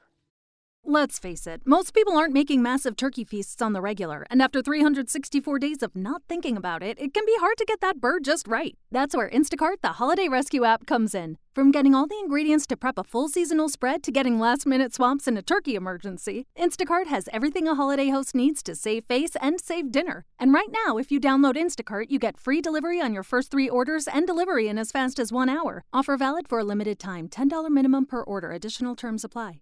Let's face it, most people aren't making massive turkey feasts on the regular, and after 364 days of not thinking about it, it can be hard to get that bird just right. That's where Instacart, the holiday rescue app, comes in. From getting all the ingredients to prep a full seasonal spread to getting last minute swaps in a turkey emergency, Instacart has everything a holiday host needs to save face and save dinner. And right now, if you download Instacart, you get free delivery on your first three orders and delivery in as fast as one hour. Offer valid for a limited time $10 minimum per order, additional terms apply.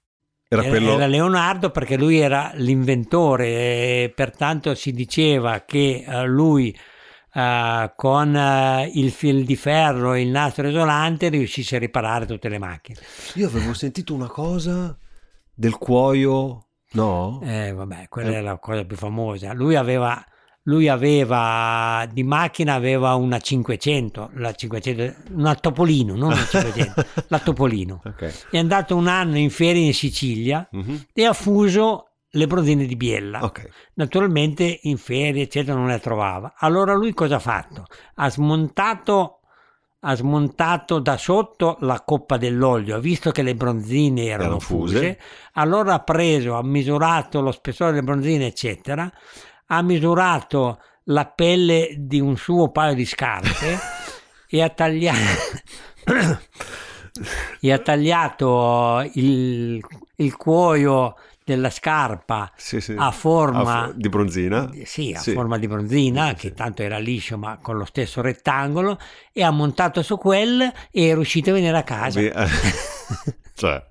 Era quello... Era Leonardo perché lui era l'inventore e pertanto si diceva che eh, lui eh, con eh, il fil di ferro e il nastro isolante riuscisse a riparare tutte le macchine. Io avevo sentito una cosa del cuoio, no? Eh, vabbè, quella è la cosa più famosa. Lui aveva, lui aveva di macchina aveva una 500, la 500 una Topolino, non una 500, la Topolino. Ok. È andato un anno in ferie in Sicilia Mhm. e ha fuso le bronzine di Biella. Ok. Naturalmente in ferie, eccetera, non le trovava. Allora lui cosa ha fatto? Ha smontato, ha smontato da sotto la coppa dell'olio, ha visto che le bronzine erano, Erano fuse. fuse. allora ha preso, ha misurato lo spessore delle bronzine, eccetera, ha misurato la pelle di un suo paio di scarpe e ha tagliato... e ha tagliato il, il cuoio della scarpa Sì, sì. a forma A fo- di bronzina? sì, a Sì. forma di bronzina, che tanto era liscio ma con lo stesso rettangolo, e ha montato su quel e è riuscito a venire a casa. Beh, eh, cioè,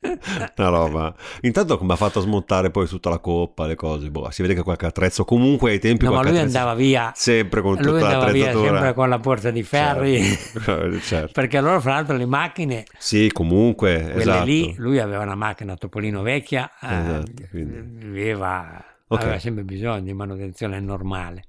una roba. Intanto come ha fatto a smontare poi tutta la coppa, le cose, boh, si vede che qualche attrezzo, comunque ai tempi No, ma lui attrezzo- andava via. sempre con tutta Lui via l'attrezzatura. sempre con la porta di ferri. Certo, certo. Perché loro, fra l'altro, le macchine, Sì, comunque, quelle esatto. lì, lui aveva una macchina Topolino vecchia, eh, Esatto, quindi. viveva, Ok. aveva sempre bisogno di manutenzione normale.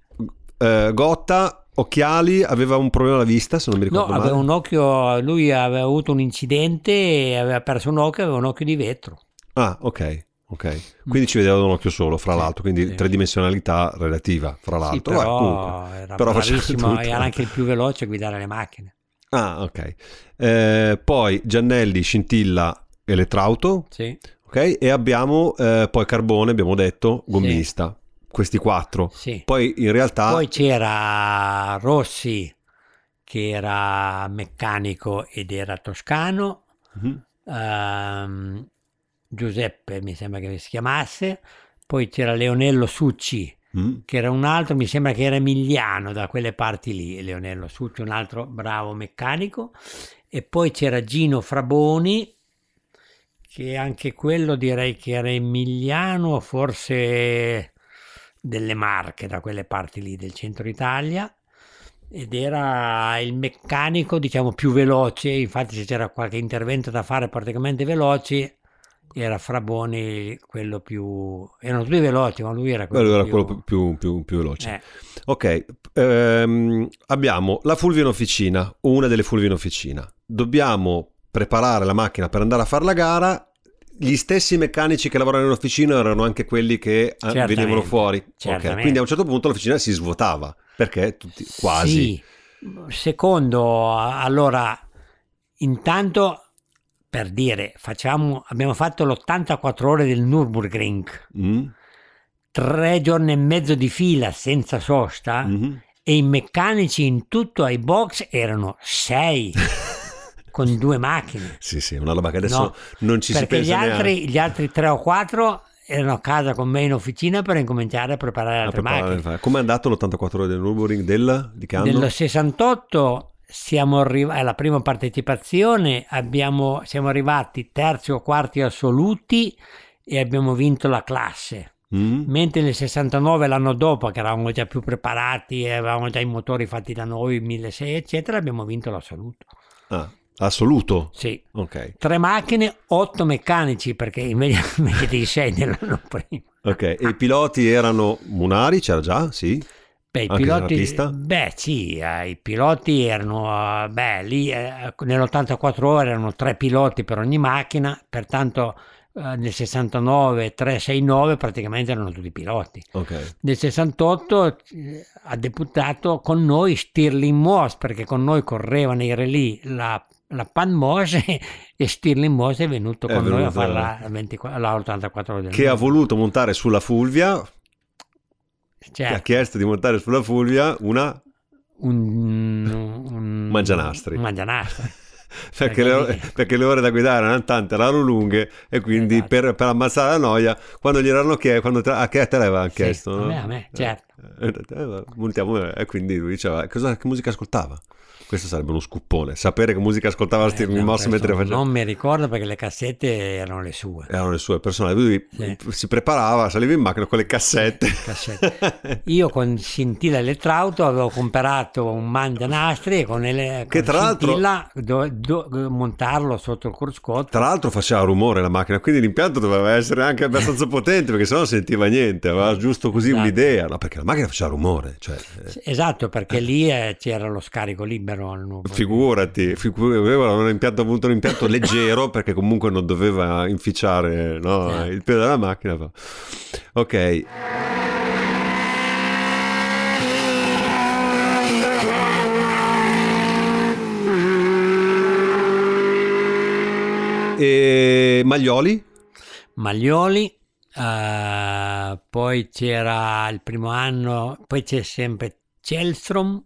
Eh, Gotta, occhiali, aveva un problema alla vista, se non mi No, ricordo aveva male. un occhio, lui aveva avuto un incidente e aveva perso un occhio, aveva un occhio di vetro. Ah, ok. Ok, quindi ci vedeva da un occhio solo, fra l'altro, quindi sì. tridimensionalità relativa, fra Sì, l'altro. però Vabbè, comunque. era Però bravissimo era anche il più veloce a guidare le macchine. Ah, ok. Eh, poi Giannelli, Scintilla, Elettrauto, Sì, ok? E abbiamo eh, poi Carbone, abbiamo detto, gommista. Questi quattro. sì. Poi in realtà... Poi c'era Rossi che era meccanico ed era toscano, Mhm. ehm, Giuseppe mi sembra che si chiamasse, poi c'era Leonello Succi Mm. che era un altro, mi sembra che era emiliano da quelle parti lì, Leonello Succi, un altro bravo meccanico, e poi c'era Gino Fraboni, che anche quello direi che era emiliano, forse delle Marche, da quelle parti lì del centro Italia, ed era il meccanico, diciamo, più veloce, infatti se c'era qualche intervento da fare praticamente veloci, era Fraboni quello più... erano tutti veloci, ma lui era quello, Quello era più... quello più, più, più- veloce. Eh, Ok, ehm, abbiamo la Fulvia in officina, una delle Fulvie in officina. Dobbiamo preparare la macchina per andare a fare la gara. Gli stessi meccanici che lavoravano in officina erano anche quelli che eh, Certamente, venivano fuori. Ok, certamente. Quindi a un certo punto l'officina si svuotava perché tutti quasi. Sì. Secondo, allora, intanto per dire, facciamo, abbiamo fatto l'84 ore del Nürburgring, Mm, tre giorni e mezzo di fila senza sosta mhm. e i meccanici in tutto ai box erano sei con due macchine. Sì, sì, una roba che adesso No, non ci si perché gli pensa altri, gli altri tre o quattro erano a casa con me in officina per incominciare a preparare A altre preparare- macchine. Come è andato l'84 ore del Nürburgring del di che anno? Nel 68 siamo arrivati alla prima partecipazione, abbiamo, siamo arrivati terzi o quarti assoluti e abbiamo vinto la classe. Mm? Mentre nel 69, l'anno dopo, che eravamo già più preparati avevamo già i motori fatti da noi, 1600 eccetera, abbiamo vinto l'assoluto. Ah, assoluto? Sì. Ok. Tre macchine, otto meccanici, perché invece dei sei dell'anno prima. Ok, e i piloti erano Munari, c'era già? Sì. Beh, i piloti, beh sì, eh, i piloti erano, eh, beh lì eh, nell'84 ore erano tre piloti per ogni macchina, pertanto eh, nel 69, 369 praticamente erano tutti piloti. Ok. Nel 68 eh, ha deputato con noi Stirling Moss, perché con noi correva nei relì la, la Pan Moss e Stirling Moss è venuto È con noi a venuto, fare la, 24 la 84 ore del Che ha mondo. voluto montare sulla Fulvia, che ha Certo. chiesto di montare sulla Fulvia una un, un Mangianastri. un mangianastri. perché, le, ore- perché le ore da guidare erano tante, erano lunghe e quindi Esatto. per, per ammazzare la noia, quando gli erano chiesto, quando te, a che te l'avevano chiesto? a no? me, a me, certo. Eh, eh, montiamo, e quindi lui diceva, cosa, che musica ascoltava? Questo sarebbe uno scuppone, sapere che musica ascoltava Eh, no, Moss questo mentre faceva... Non mi ricordo perché le cassette erano le sue. Erano le sue personali, lui Sì. si preparava, saliva in macchina con le cassette. cassette. Io con Scintilla Elettrauto avevo comprato un mangianastri e con, ele- Che con tra l'altro- Scintilla do- do- montarlo sotto il cruscotto. Tra l'altro faceva rumore la macchina, quindi l'impianto doveva essere anche abbastanza potente perché sennò non sentiva niente, aveva giusto così Esatto. un'idea, no, perché la macchina faceva rumore, cioè, eh, Esatto, perché lì eh, c'era lo scarico libero al nuovo. figurati, figu- aveva un impianto, avuto un impianto leggero perché comunque non doveva inficiare no, Certo. il peso della macchina. Ok, e Maglioli? Maglioli, eh, poi c'era il primo anno, poi c'è sempre Chelstrom,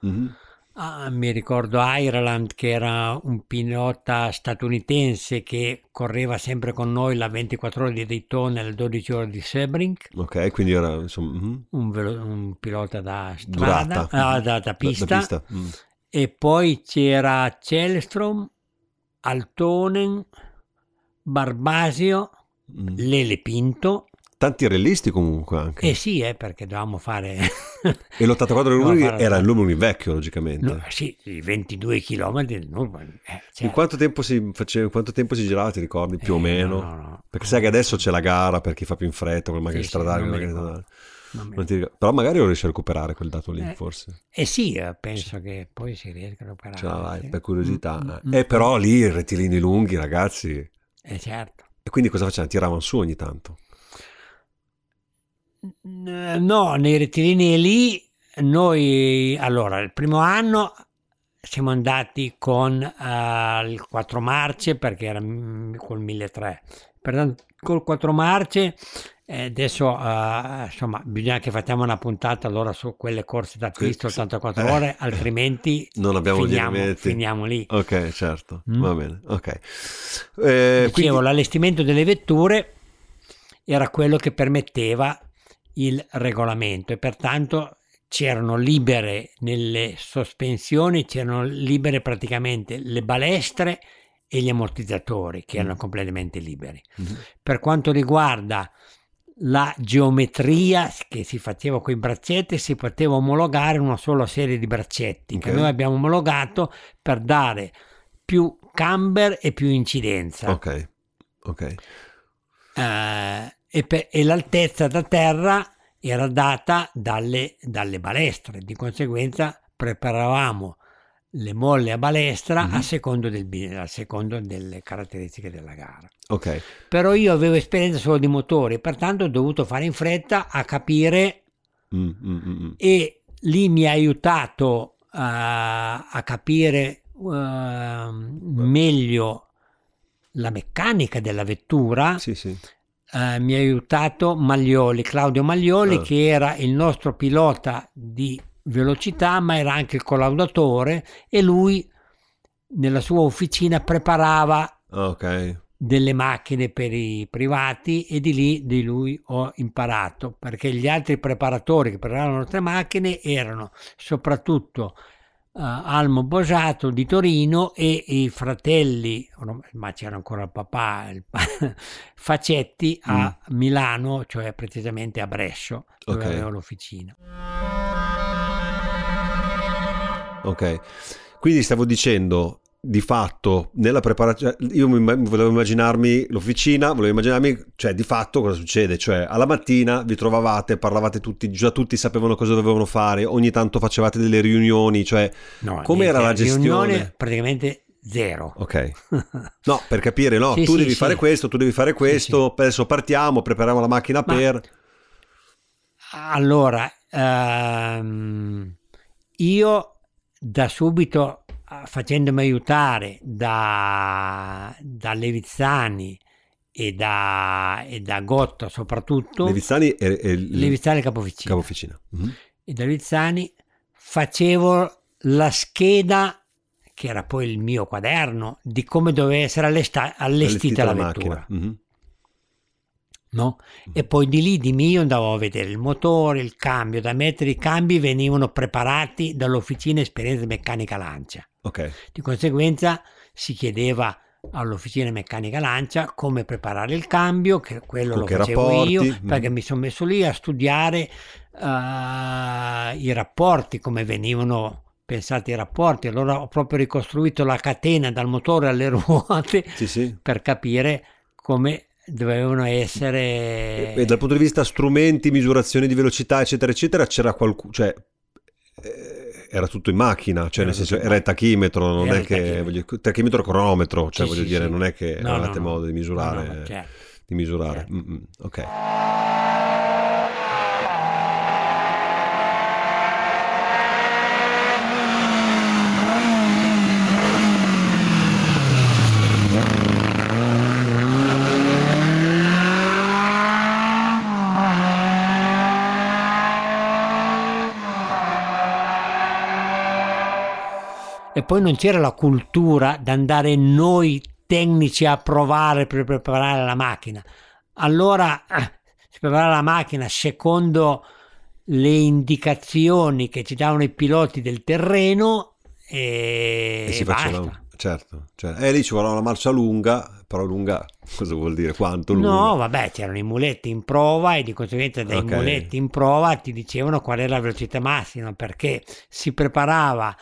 Mhm. Ah, mi ricordo Ireland che era un pilota statunitense che correva sempre con noi la 24 ore di Daytona e le 12 ore di Sebring, Ok, quindi era insomma... mhm. un, velo- un pilota da strada, ah, da, da pista. pista, mm. E poi c'era Chelstrom, Altonen, Barbasio, Mm. Lele Pinto. Tanti rellisti comunque anche. Eh sì, eh, perché dovevamo fare... E l'84 del Dovevamo Nürburgring fare- era il Nürburgring vecchio, logicamente. No, sì, i 22 km Nürburgring. eh, In certo. quanto tempo si faceva, in quanto tempo si girava, ti ricordi più o Eh, meno? no, no, no. Perché sai che adesso c'è la gara per chi fa più in fretta, con macchine Sì, sì, stradali. non con mi le macchine ricordo. stradali. Non mi Non ti ricordo. Però magari lo riesci a recuperare quel dato lì, Eh, forse. Eh sì, eh, penso che poi si riesca a operare. Ce la vai, sì. per curiosità. Mm, eh. mm, E però lì i rettilini lunghi, ragazzi. Eh certo. E quindi cosa facevano? Tiravano su ogni tanto. Eh, No, nei rettilini lì noi, allora, il primo anno siamo andati con eh, il 4 marce perché era mm, col 1300. Pertanto col 4 marce eh, adesso eh, insomma bisogna che facciamo una puntata allora su quelle corse da pista 84 Eh. ore altrimenti Non abbiamo finiamo, finiamo lì Ok, certo. Mm. Va bene. Ok. Eh, Dicevo, quindi- l'allestimento delle vetture era quello che permetteva il regolamento e pertanto c'erano libere nelle sospensioni, c'erano libere praticamente le balestre e gli ammortizzatori che erano completamente liberi. Mhm. Per quanto riguarda la geometria che si faceva con i braccetti, si poteva omologare una sola serie di braccetti che Ok. noi abbiamo omologato per dare più camber e più incidenza. Ok. Ok. Eh, e, per- e l'altezza da terra era data dalle, dalle balestre, di conseguenza preparavamo le molle a balestra Mhm. a, secondo del a secondo delle caratteristiche della gara. Ok. Però io avevo esperienza solo di motori, pertanto ho dovuto fare in fretta a capire Mm, mm, mm, mm. e lì mi ha aiutato eh, a capire eh, meglio la meccanica della vettura. Sì, sì. Eh, mi ha aiutato Maglioli, Claudio Maglioli, Ah. che era il nostro pilota di velocità, ma era anche il collaudatore e lui nella sua officina preparava Ok. delle macchine per i privati e di lì di lui ho imparato perché gli altri preparatori che preparavano le nostre macchine erano soprattutto eh, Almo Bosato di Torino e i fratelli, ma c'era ancora il papà, il pa- Facetti a Milano, cioè precisamente a Brescio, dove Ok. avevo l'officina. Ok, quindi stavo dicendo di fatto nella preparazione, io volevo immaginarmi l'officina, volevo immaginarmi, cioè di fatto cosa succede? Cioè alla mattina vi trovavate, parlavate tutti, già tutti sapevano cosa dovevano fare, ogni tanto facevate delle riunioni, cioè No, com'era la niente, riunione gestione? praticamente zero. Ok, no, per capire, no, Sì, tu sì, devi sì. fare questo, tu devi fare questo, adesso partiamo, prepariamo la macchina Ma- per... Allora, ehm, io da subito facendomi aiutare da, da Levizzani e da, e da Gotta soprattutto, Levizzani e, e il- Levizzani capofficina, capo officina. Mhm. e da Levizzani facevo la scheda che era poi il mio quaderno di come doveva essere allesta- allestita, la, vettura. macchina. Mhm. no? E poi di lì di mio andavo a vedere il motore, il cambio, da mettere i cambi venivano preparati dall'officina esperienza meccanica Lancia. Ok, Di conseguenza si chiedeva all'officina meccanica Lancia come preparare il cambio, che quello Con lo che facevo rapporti, io, mm. perché mi sono messo lì a studiare eh, i rapporti, come venivano pensati i rapporti. Allora ho proprio ricostruito la catena dal motore alle ruote sì sì. per capire come dovevano essere e dal punto di vista strumenti, misurazioni di velocità, eccetera, eccetera, c'era qualcuno, cioè eh, era tutto in macchina, cioè Era nel senso era il tachimetro, non Era è che tachimetro. voglio, tachimetro cronometro, cioè Sì, voglio sì, dire, sì. non è che No, avevate no. modo di misurare, No, no, certo. di misurare. Certo. Mm, mm, ok. E poi non c'era la cultura di andare noi tecnici a provare per preparare la macchina. Allora eh, si preparava la macchina secondo le indicazioni che ci davano i piloti del terreno e, E si basta. faceva, certo, cioè, e lì ci voleva una marcia lunga, però lunga cosa vuol dire? Quanto lunga? No, vabbè, c'erano i muletti in prova e di conseguenza dai Ok. muletti in prova ti dicevano qual era la velocità massima perché si preparava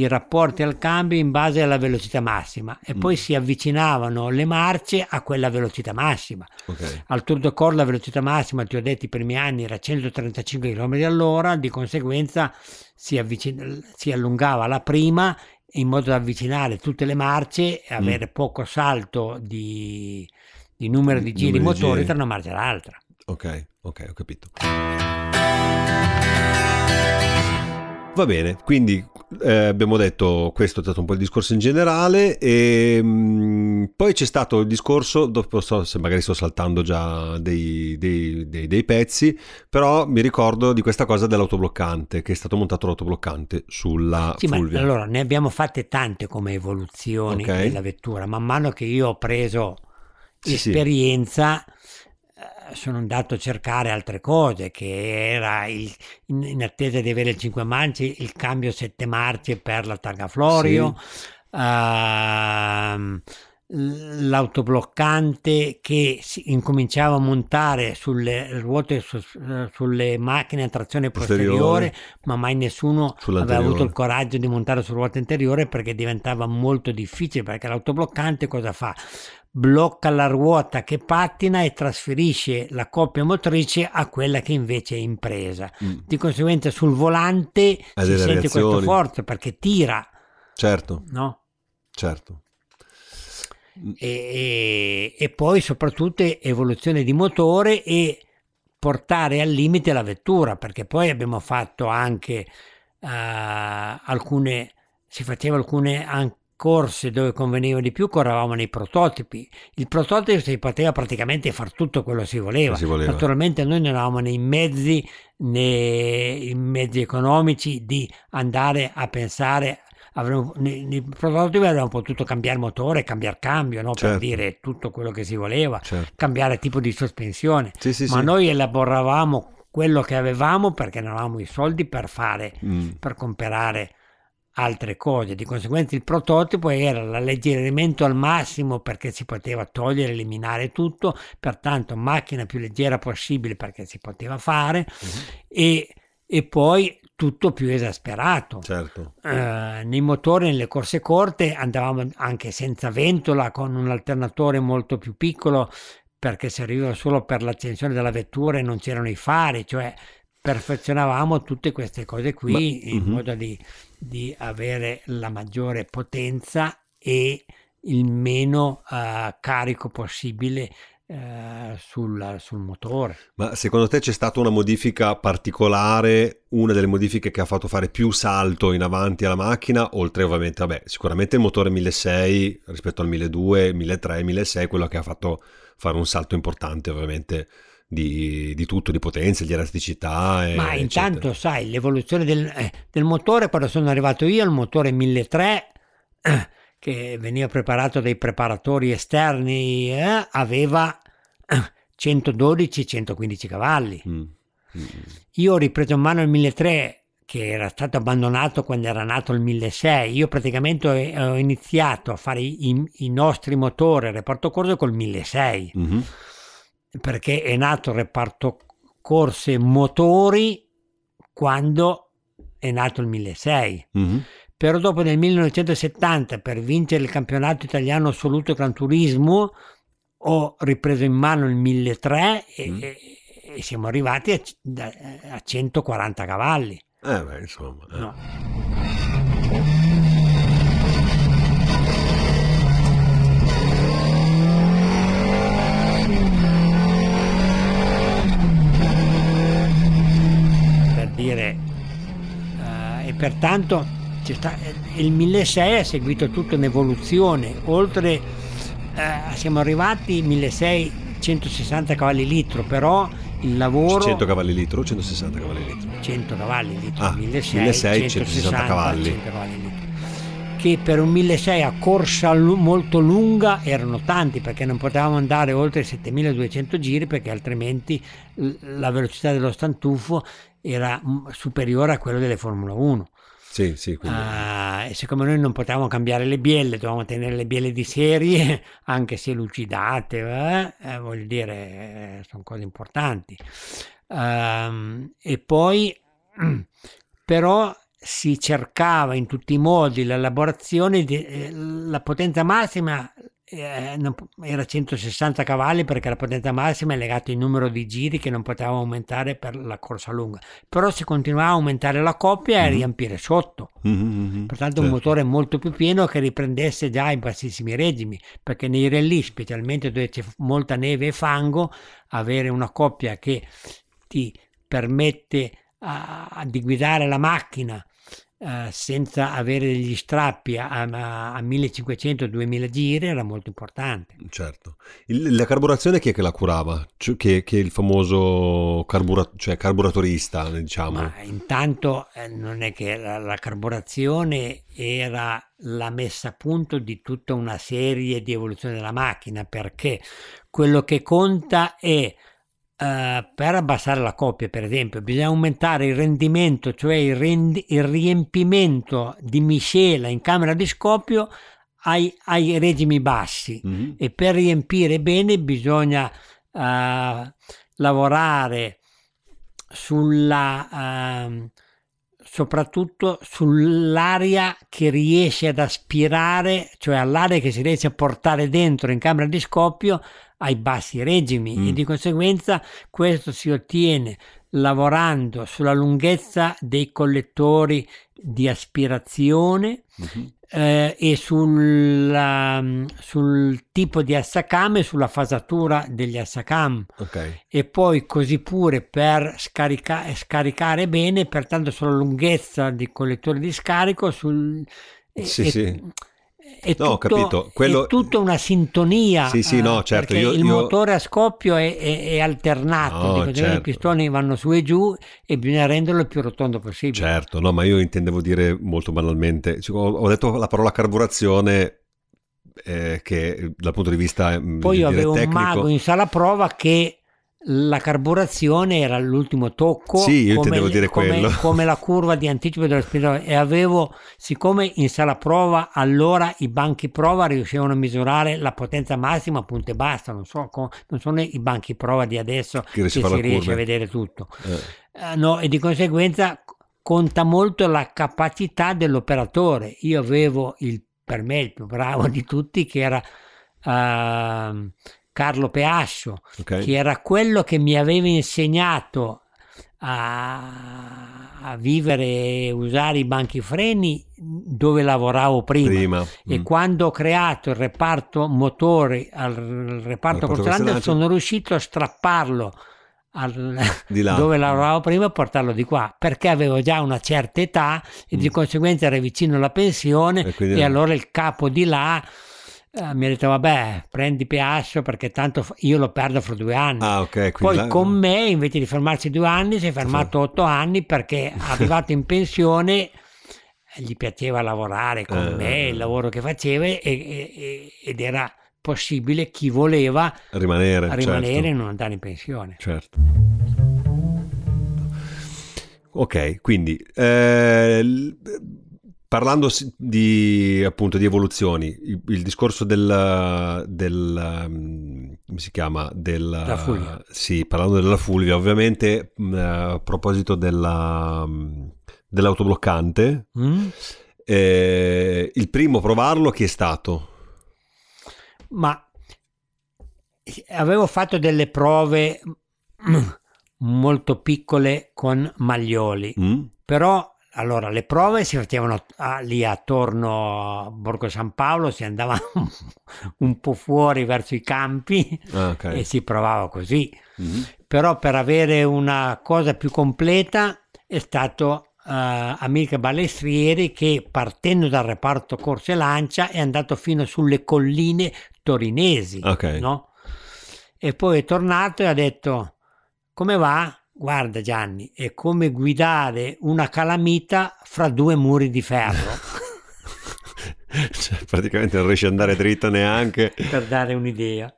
i rapporti al cambio in base alla velocità massima e Mm. poi si avvicinavano le marce a quella velocità massima. Ok. Al Tour de Corse la velocità massima, ti ho detto, i primi anni era 135 km all'ora, di conseguenza si, avvicin- si allungava la prima in modo da avvicinare tutte le marce e avere poco salto di, di numero di giri Numero motori tra una marcia e l'altra. Ok, ok, ho capito. Va bene, quindi eh, abbiamo detto questo è stato un po' il discorso in generale e mm, poi c'è stato il discorso, dopo so se magari sto saltando già dei, dei- dei- dei pezzi, però mi ricordo di questa cosa dell'autobloccante, che è stato montato l'autobloccante sulla Sì, ma Fulvia. allora ne abbiamo fatte tante come evoluzioni Ok. della vettura. Man mano che io ho preso Sì, sì. esperienza, eh, sono andato a cercare altre cose, che era il- in, in attesa di avere il 5 marce, il cambio 7 marce per la targa Florio. ehm, l'autobloccante che si incominciava a montare sulle ruote su- sulle macchine a trazione Posteriore. posteriore, ma mai nessuno aveva avuto il coraggio di montare su ruota anteriore perché diventava molto difficile perché l'autobloccante cosa fa? Blocca la ruota che pattina e trasferisce la coppia motrice a quella che invece è in presa. Mm, Di conseguenza sul volante Ha si sente reazioni. forza perché tira, certo, no? certo. e, e- e poi soprattutto evoluzione di motore e portare al limite la vettura perché poi abbiamo fatto anche eh, alcune si faceva alcune an- corse dove conveniva di più corravamo nei prototipi il prototipo si poteva praticamente fare tutto quello che si voleva, Si voleva. naturalmente noi non avevamo nei mezzi né i mezzi economici di andare a pensare avremmo, nei, nei prototipi avremmo potuto cambiare motore, cambiare cambio, no? Certo. per dire tutto quello che si voleva, Certo. cambiare tipo di sospensione. Sì, sì, Ma sì. noi elaboravamo quello che avevamo perché non avevamo i soldi per fare, Mm. per comprare altre cose. Di conseguenza il prototipo era l'alleggerimento al massimo perché si poteva togliere, eliminare tutto, pertanto macchina più leggera possibile perché si poteva fare e, e poi tutto più esasperato. Certo. Eh, nei motori nelle corse corte andavamo anche senza ventola con un alternatore molto più piccolo perché serviva solo per l'accensione della vettura e non c'erano i fari, cioè perfezionavamo tutte queste cose qui Ma- in mhm. modo di, di avere la maggiore potenza e il meno eh, carico possibile eh, sul, sul motore. Ma secondo te c'è stata una modifica particolare, una delle modifiche che ha fatto fare più salto in avanti alla macchina, oltre ovviamente, vabbè, sicuramente il motore 1600 rispetto al 1200, 1300, 1600, quello che ha fatto fare un salto importante ovviamente di, di tutto, di potenza, di elasticità. e- Ma eccetera. intanto, sai, l'evoluzione del, eh, del motore, quando sono arrivato io, il motore 1300, eh, che veniva preparato dai preparatori esterni, eh, aveva eh, 112-115 cavalli. Mm. Io ho ripreso in mano il 1300 che era stato abbandonato quando era nato il 1600. Io praticamente ho, ho iniziato a fare i, i nostri motori a reparto corso col 1600 Mhm. Perché è nato il reparto corse motori quando è nato il 1600. Mhm. Però dopo nel 1970 per vincere il campionato italiano assoluto Gran Turismo ho ripreso in mano il 1300 e, Mm. e- e siamo arrivati a, a 140 cavalli. Eh beh, insomma. eh. No. Pertanto eh, il 1600 ha seguito tutta un'evoluzione, oltre eh, siamo arrivati 1600 160 cavalli litro, però il lavoro 100 cavalli litro o 160 cavalli litro? 100 cavalli litro, Ah, 1600, 1600, 160 cavalli. 100 cavalli litro. Che per un 1600 a corsa lu- molto lunga erano tanti perché non potevamo andare oltre i 7200 giri perché altrimenti l- la velocità dello stantufo era mm, superiore a quella delle Formula 1. Sì, sì, quindi... E siccome noi non potevamo cambiare le bielle, dovevamo tenere le bielle di serie, anche se lucidate, eh, eh, voglio dire, eh, sono cose importanti. Ehm, e poi, però, si cercava in tutti i modi l'elaborazione, di, eh, la potenza massima eh, non era 160 cavalli perché la potenza massima è legata al numero di giri che non potevamo aumentare per la corsa lunga, però si continuava a aumentare la coppia e a Mhm. riempire sotto. Mhm, mhm, Pertanto un certo. motore molto più pieno che riprendesse già i bassissimi regimi, perché nei rally, specialmente dove c'è molta neve e fango, avere una coppia che ti permette ah, di guidare la macchina eh, senza avere degli strappi a, a- a 1500-2000 giri era molto importante. Certo. Il- la carburazione chi è che la curava? Cioè, che, che il famoso carbura- cioè carburatorista, diciamo. Ma intanto eh, non è che la, la carburazione era la messa a punto di tutta una serie di evoluzioni della macchina, perché quello che conta è eh, per abbassare la coppia, per esempio, bisogna aumentare il rendimento, cioè il, rendi- il riempimento di miscela in camera di scoppio ai, ai regimi bassi Mhm. e per riempire bene bisogna eh, lavorare sulla ehm, soprattutto sull'aria che riesce ad aspirare, cioè all'aria che si riesce a portare dentro in camera di scoppio ai bassi regimi Mm. e di conseguenza questo si ottiene lavorando sulla lunghezza dei collettori di aspirazione Mhm. eh, e sulla- sul tipo di assacam e sulla fasatura degli assacam Ok. e poi così pure per scarica- scaricare bene, pertanto sulla lunghezza di collettore di scarico sul, Sì, e- sì. È, No, tutto. Quello- è tutta una sintonia. Sì, sì, no, eh, certo, io- il io- motore a scoppio è, è- è alternato, No, certo. i pistoni vanno su e giù e bisogna renderlo il più rotondo possibile. Certo, no, ma io intendevo dire molto banalmente, cioè, ho, ho detto la parola carburazione eh, che dal punto di vista mm, Poi io avevo tecnico, un mago in sala prova che la carburazione era l'ultimo tocco Sì, io come, intendevo dire come- quello. come la curva di anticipo dell'aspiratore e avevo siccome in sala prova allora i banchi prova riuscivano a misurare la potenza massima punto e basta. Non, so, non sono i banchi prova di adesso Che che, si riesce a vedere tutto. Eh, Eh, no, e di conseguenza conta molto la capacità dell'operatore. Io avevo il, per me il più bravo di tutti che era ehm, Carlo Peascio, ok. che era quello che mi aveva insegnato a, a vivere e usare i banchi freni dove lavoravo prima. prima. E mm. quando ho creato il reparto motori al reparto reparto Corsolante. sono riuscito a strapparlo al- Di dove lavoravo prima e portarlo di qua perché avevo già una certa età e di Mm. conseguenza era vicino alla pensione E e, allora il capo di là eh, mi ha detto vabbè prendi Piasso perché tanto io lo perdo fra due anni Ah, ok, quindi poi là- con me invece di fermarsi due anni si è fermato otto anni perché arrivato in pensione gli piaceva lavorare con Eh. me, il lavoro che faceva e- e- ed era possibile chi voleva rimanere, rimanere certo. e non andare in pensione. Certo. Ok, quindi eh, parlando di appunto di evoluzioni, il, il discorso del, del um, come si chiama? Del, La Fulvia. Sì, parlando della Fulvia, ovviamente mh, a proposito della, mh, dell'autobloccante, Mm? eh, il primo a provarlo chi è stato? Ma avevo fatto delle prove mm, molto piccole con Maglioli, Mm? però allora le prove si facevano ah, lì attorno a Borgo San Paolo, si andava un po' fuori verso i campi Ah, ok. e si provava così. Mhm. però per avere una cosa più completa è stato eh, Amica Balestrieri che partendo dal reparto Corse Lancia è andato fino sulle colline torinesi Ok. no? e poi è tornato e ha detto come va? Guarda Gianni, è come guidare una calamita fra due muri di ferro, Cioè, praticamente non riesce ad andare dritto neanche. per dare un'idea.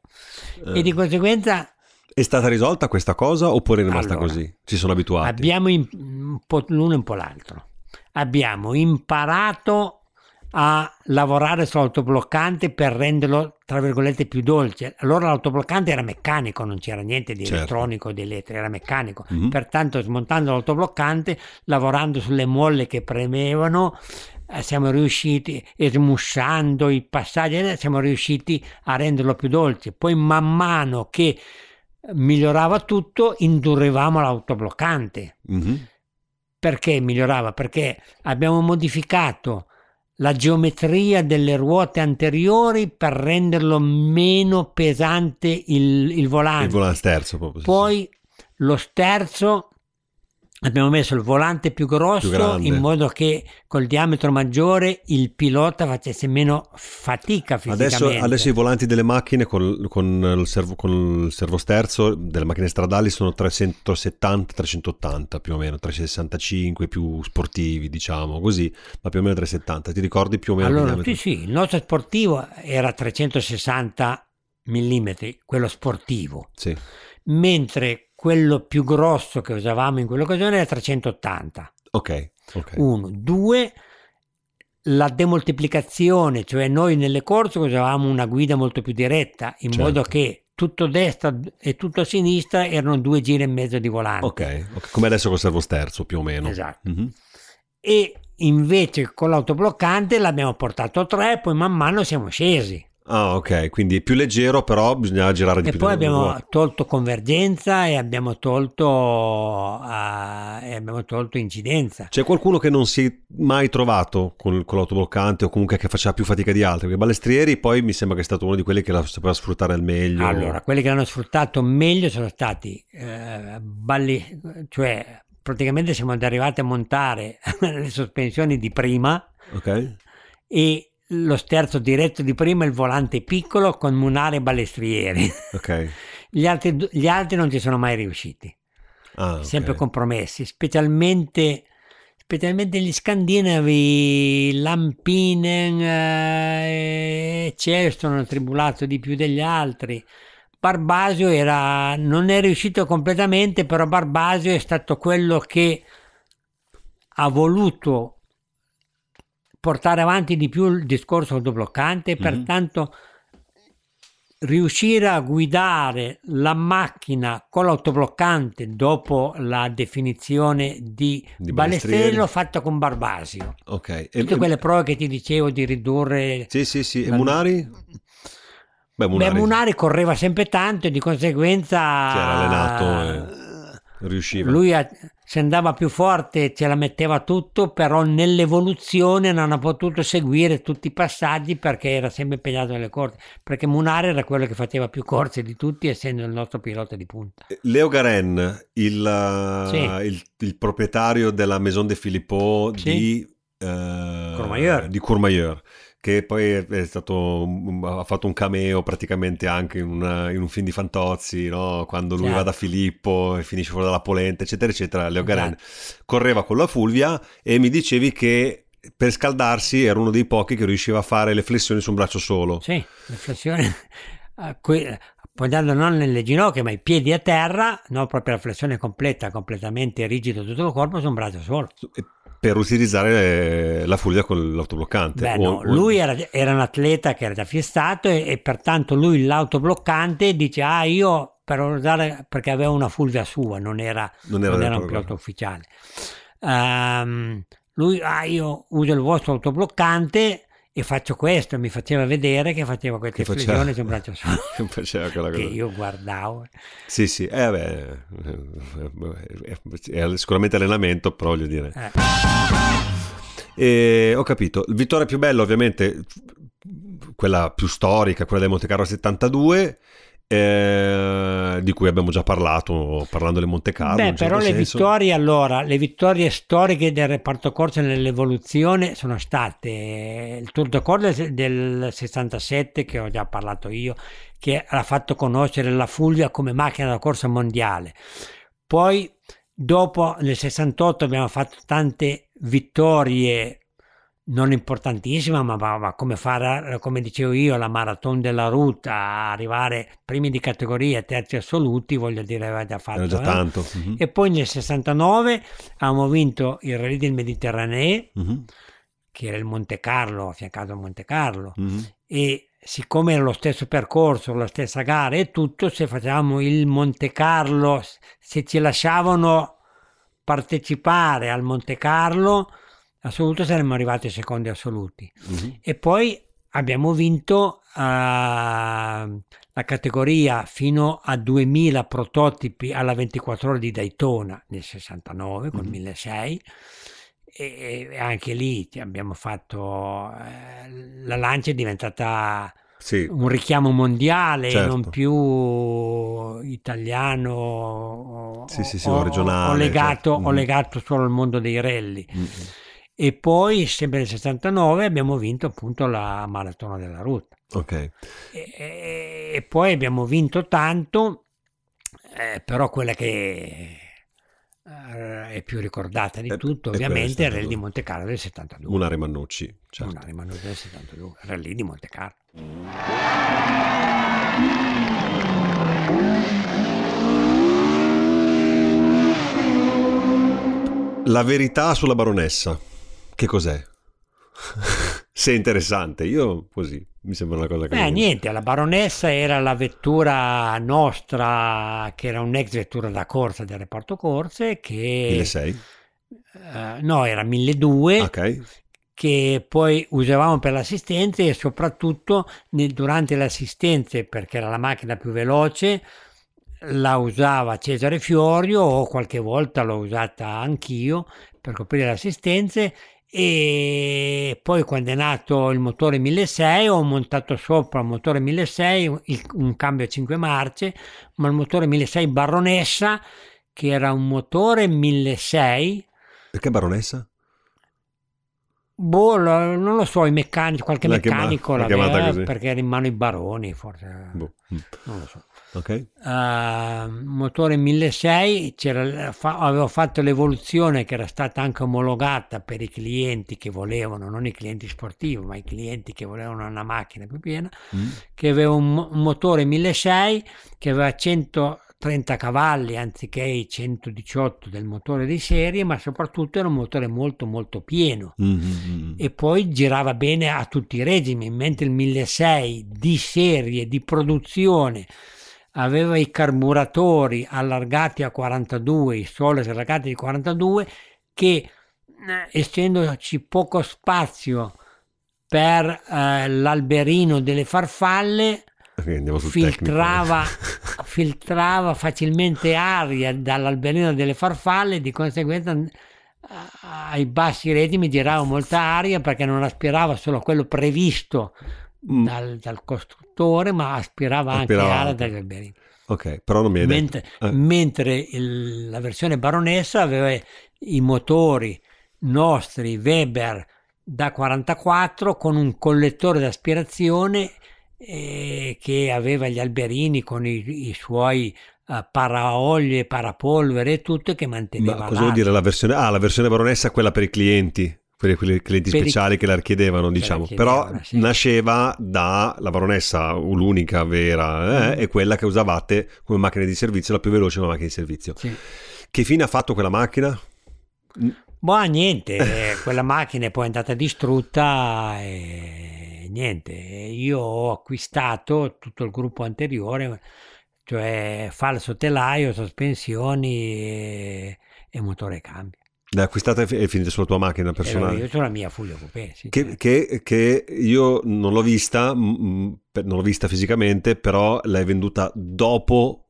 Eh. E di conseguenza È stata risolta questa cosa oppure è rimasta Allora, così? Si sono abituati? Abbiamo im- un po' l'uno e un po' l'altro. Abbiamo imparato a lavorare sull'autobloccante per renderlo, tra virgolette, più dolce. Allora l'autobloccante era meccanico, non c'era niente di Certo. elettronico, di elettrico, era meccanico. Mhm. Pertanto smontando l'autobloccante, lavorando sulle molle che premevano, eh, siamo riusciti, e smussando i passaggi, eh, siamo riusciti a renderlo più dolce. Poi man mano che migliorava tutto, indurivamo l'autobloccante. Mhm. Perché migliorava? Perché abbiamo modificato la geometria delle ruote anteriori per renderlo meno pesante il, il volante. Il volante sterzo proprio. sì, Poi lo sterzo abbiamo messo il volante più grosso Più in modo che col diametro maggiore il pilota facesse meno fatica sì. Adesso, fisicamente. adesso i volanti delle macchine con, con il servo, con il servo sterzo delle macchine stradali sono 370-380 più o meno, 365 più sportivi diciamo così, ma più o meno 370. Ti ricordi più o meno Allora, sì, sì, il nostro sportivo era 360 mm, quello sportivo, Sì. mentre quello più grosso che usavamo in quell'occasione era 380. Ok, ok. Uno, due, la demoltiplicazione, cioè noi nelle corse usavamo una guida molto più diretta, in Certo. modo che tutto a destra e tutto a sinistra erano due giri e mezzo di volante. Ok, ok. come adesso col servo sterzo più o meno. Esatto. Mhm. E invece con l'autobloccante l'abbiamo portato a tre, poi man mano siamo scesi. Ah, ok, quindi è più leggero, però bisogna girare di E più. poi delle abbiamo tolto convergenza e abbiamo tolto, eh, e abbiamo tolto incidenza. C'è qualcuno che non si è mai trovato con, con l'autobloccante o comunque che faceva più fatica di altri? Perché Balestrieri poi mi sembra che è stato uno di quelli che la sapeva sfruttare al meglio. Allora, quelli che l'hanno sfruttato meglio sono stati eh, balli, cioè praticamente siamo arrivati a montare le sospensioni di prima Ok? e lo sterzo diretto di prima, il volante piccolo con munare e balestrieri. Ok. Gli altri, gli altri non ci sono mai riusciti, Ah, sempre compromessi, specialmente, specialmente gli scandinavi, Lampinen eh, e Ceston hanno tribulato di più degli altri. Barbasio era, non è riuscito completamente, però Barbasio è stato quello che ha voluto portare avanti di più il discorso autobloccante e Mhm. pertanto riuscire a guidare la macchina con l'autobloccante dopo la definizione di, Di l'ho fatta con Barbasio. Ok. E- Tutte quelle prove che ti dicevo di ridurre... Sì, sì, sì. E Munari? Beh, Munari, Beh, Munari correva sempre tanto e di conseguenza... si era allenato e riusciva. Lui ha- se andava più forte ce la metteva tutto, però nell'evoluzione non ha potuto seguire tutti i passaggi perché era sempre impegnato nelle corse. Perché Munari era quello che faceva più corse di tutti, essendo il nostro pilota di punta. Leo Garen, il, Sì. il- il proprietario della Maison de Philippot Sì. di, eh, Courmayeur. di Courmayeur, che poi è- stato, ha fatto un cameo praticamente anche in, una- in un film di Fantozzi, no? quando lui Certo. va da Filippo e finisce fuori dalla polenta, eccetera, eccetera. Leo Garen Esatto. correva con la Fulvia e mi dicevi che per scaldarsi era uno dei pochi che riusciva a fare le flessioni su un braccio solo. Sì, le flessioni que- appoggiando non nelle ginocchia ma i piedi a terra, no, proprio la flessione completa, completamente rigido tutto il corpo su un braccio solo. Per utilizzare eh, la Fulvia con l'autobloccante. Beh, O- no, lui era, era un atleta che era già fiestato e, e pertanto lui l'autobloccante dice ah io per usare perché aveva una fulvia sua, non era, Non era non era un pilota ufficiale. Ehm, lui ah io uso il vostro autobloccante e faccio questo, mi faceva vedere che faceva queste Che flessioni su un braccio solo. che faceva quella che cosa. io guardavo. Sì, sì, eh, beh, eh, è sicuramente allenamento, però voglio dire. Eh. E ho capito. Vittoria più bella, ovviamente, quella più storica, quella del Monte Carlo 72, eh, di cui abbiamo già parlato parlando del Monte Carlo. Beh, certo però le senso. vittorie allora, le vittorie storiche del reparto corse nell'evoluzione sono state il Tour de Corse del 67 che ho già parlato io, che ha fatto conoscere la Fulvia come macchina da corsa mondiale. Poi dopo nel 68 abbiamo fatto tante vittorie non importantissima, ma, ma- ma come fare, come dicevo io, la maratona della ruta, arrivare primi di categoria, terzi assoluti, voglio dire, aveva già fatto. Era già eh. tanto. mhm. E poi nel 69 abbiamo vinto il Rally del Mediterraneo, Mhm, che era il Monte Carlo, affiancato al Monte Carlo, mhm. e siccome era lo stesso percorso, la stessa gara e tutto, se facevamo il Monte Carlo, se ci lasciavano partecipare al Monte Carlo, assoluto saremmo arrivati secondi assoluti. Mhm. E poi abbiamo vinto eh, la categoria fino a 2000 prototipi alla 24 ore di Daytona nel 69 con Mhm. 1600 e, e anche lì abbiamo fatto eh, la Lancia è diventata Sì, un richiamo mondiale Certo. non più italiano o, Sì, sì, sì, o- o regionale, o legato, certo. o Mhm. legato solo al mondo dei rally Mhm. E poi sempre nel 69 abbiamo vinto appunto la maratona della ruta ok. e, e- poi abbiamo vinto tanto eh, però quella che eh, è più ricordata di tutto è quella ovviamente è il Rally di 72. Monte Carlo del 72 Una Remannucci, certo. una rimanuta del 72 Rally di Monte Carlo La verità sulla baronessa, che cos'è? Se è interessante, io così mi sembra una cosa che... Beh, niente, la baronessa era la vettura nostra, che era un'ex vettura da corsa del reparto corse, che... 1600, eh, no, era 1200, ok. che poi usavamo per l'assistenza e soprattutto nel- durante le assistenze, perché era la macchina più veloce, la usava Cesare Fiorio o qualche volta l'ho usata anch'io per coprire le assistenze e poi quando è nato il motore 1600 ho montato sopra il motore 1600 il- un cambio a 5 marce ma il motore 1600 Baronessa che era un motore 1600 Perché baronessa? Boh, lo- non lo so, i meccanici, qualche chiama- meccanico l'ha chiamata l'aveva perché era in mano i baroni, forse. Boh. Non lo so. Ok. Eh, motore 1600 c'era- fa- avevo fatto l'evoluzione che era stata anche omologata per i clienti che volevano, non i clienti sportivi, ma i clienti che volevano una macchina più piena, Mm. che aveva un, un motore 1600 che aveva 130 cavalli anziché i 118 del motore di serie, ma soprattutto era un motore molto molto pieno Mm, mm, mm. e poi girava bene a tutti i regimi, mentre il 1600 di serie, di produzione, aveva i carburatori allargati a 42, i soles allargati di 42, che eh, essendoci poco spazio per eh, l'alberino delle farfalle, filtrava, filtrava facilmente aria dall'alberino delle farfalle, di conseguenza ai bassi retimi girava molta aria perché non aspirava solo quello previsto Mm. dal, dal costruttore, ma aspirava, Aspirava anche dagli alberini. Ok, però non mi hai. Mentre, Eh, mentre il- la versione baronessa aveva i motori nostri Weber da 44 con un collettore d'aspirazione eh, che aveva gli alberini con i, i suoi eh, paraolio, parapolvere e tutto che manteneva ma cosa vuol dire la versione? Ah, la versione baronessa, quella per i clienti. Per i quelli- clienti Per i- speciali che la richiedevano, diciamo. chiedevano, Però sì. nasceva dalla baronessa, l'unica vera, eh, Mm. e quella che usavate come macchina di servizio, la più veloce come macchina di servizio. Sì. Che fine ha fatto quella macchina? Boh, niente, eh, quella macchina è poi andata distrutta e niente. Io ho acquistato tutto il gruppo anteriore, cioè falso telaio, sospensioni e, e motore cambio. L'hai acquistata e è finita sulla tua macchina Ero personale? io sulla mia Fulvio Coupé, sì, Che, certo. che- che io non l'ho vista, non l'ho vista fisicamente, però l'hai venduta dopo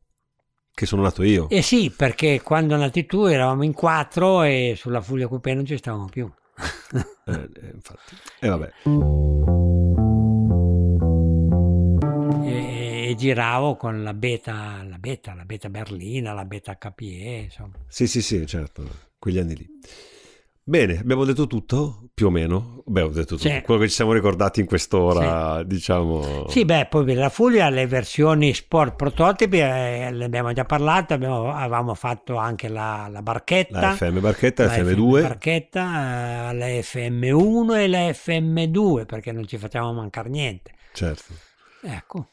che sono nato io. Eh sì, perché quando nati tu eravamo in quattro e sulla Fulvio Coupé non ci stavamo più. Eh, eh, infatti. E vabbè. e, e giravo con la beta, la beta, la beta berlina, la beta KPE, insomma. Sì, sì, sì, certo, quegli anni lì. Bene, abbiamo detto tutto, più o meno. Beh, ho detto tutto. Sì. Quello che ci siamo ricordati in quest'ora, diciamo... Sì, beh, poi per la Fulvia le versioni sport prototipi eh, ne abbiamo già parlato, abbiamo- avevamo fatto anche la, la barchetta. La FM barchetta, la la FM2. barchetta, eh, la FM1 e la FM2 perché non ci facciamo mancare niente. Certo. Ecco.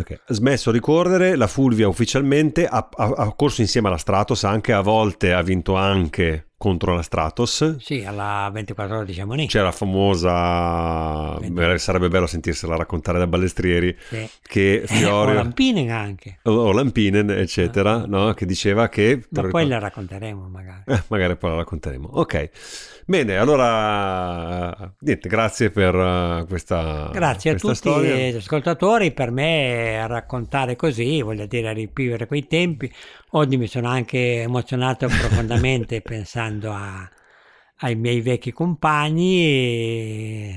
Ok. Ha smesso di correre, la Fulvia ufficialmente ha, ha- ha corso insieme alla Stratos, anche a volte ha vinto anche contro la Stratos. Sì, alla 24 ore di Chamonix. C'era la famosa, beh, sarebbe bello sentirsela raccontare da Ballestrieri, Sì. che Eh, o Fiorio, Lampinen anche. o, o Lampinen, eccetera, no? che diceva che... Ma poi ricordi? la racconteremo magari. Eh, magari poi la racconteremo. Ok, bene, allora niente, grazie per eh, questa, Grazie a questa tutti storia. gli ascoltatori, per me raccontare così, voglio dire, rivivere quei tempi. Oggi mi sono anche emozionato profondamente pensando a- ai miei vecchi compagni e,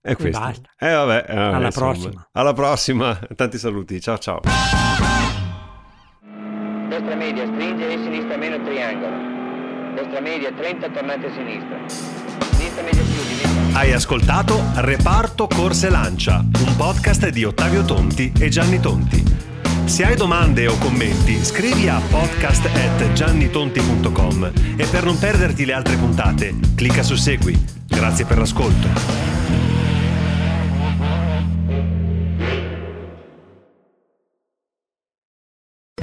E questo. basta. Eh, vabbè, eh, Alla insomma. prossima. Alla prossima, tanti saluti, ciao ciao. Destra media, stringere e sinistra meno triangolo. Destra media, 30, tornate a sinistra. Sinistra media più, diventa. Hai ascoltato Reparto Corse Lancia, un podcast di Ottavio Tonti e Gianni Tonti. Se hai domande o commenti, scrivi a podcast@giannitonti.com e per non perderti le altre puntate, clicca su Segui. Grazie per l'ascolto.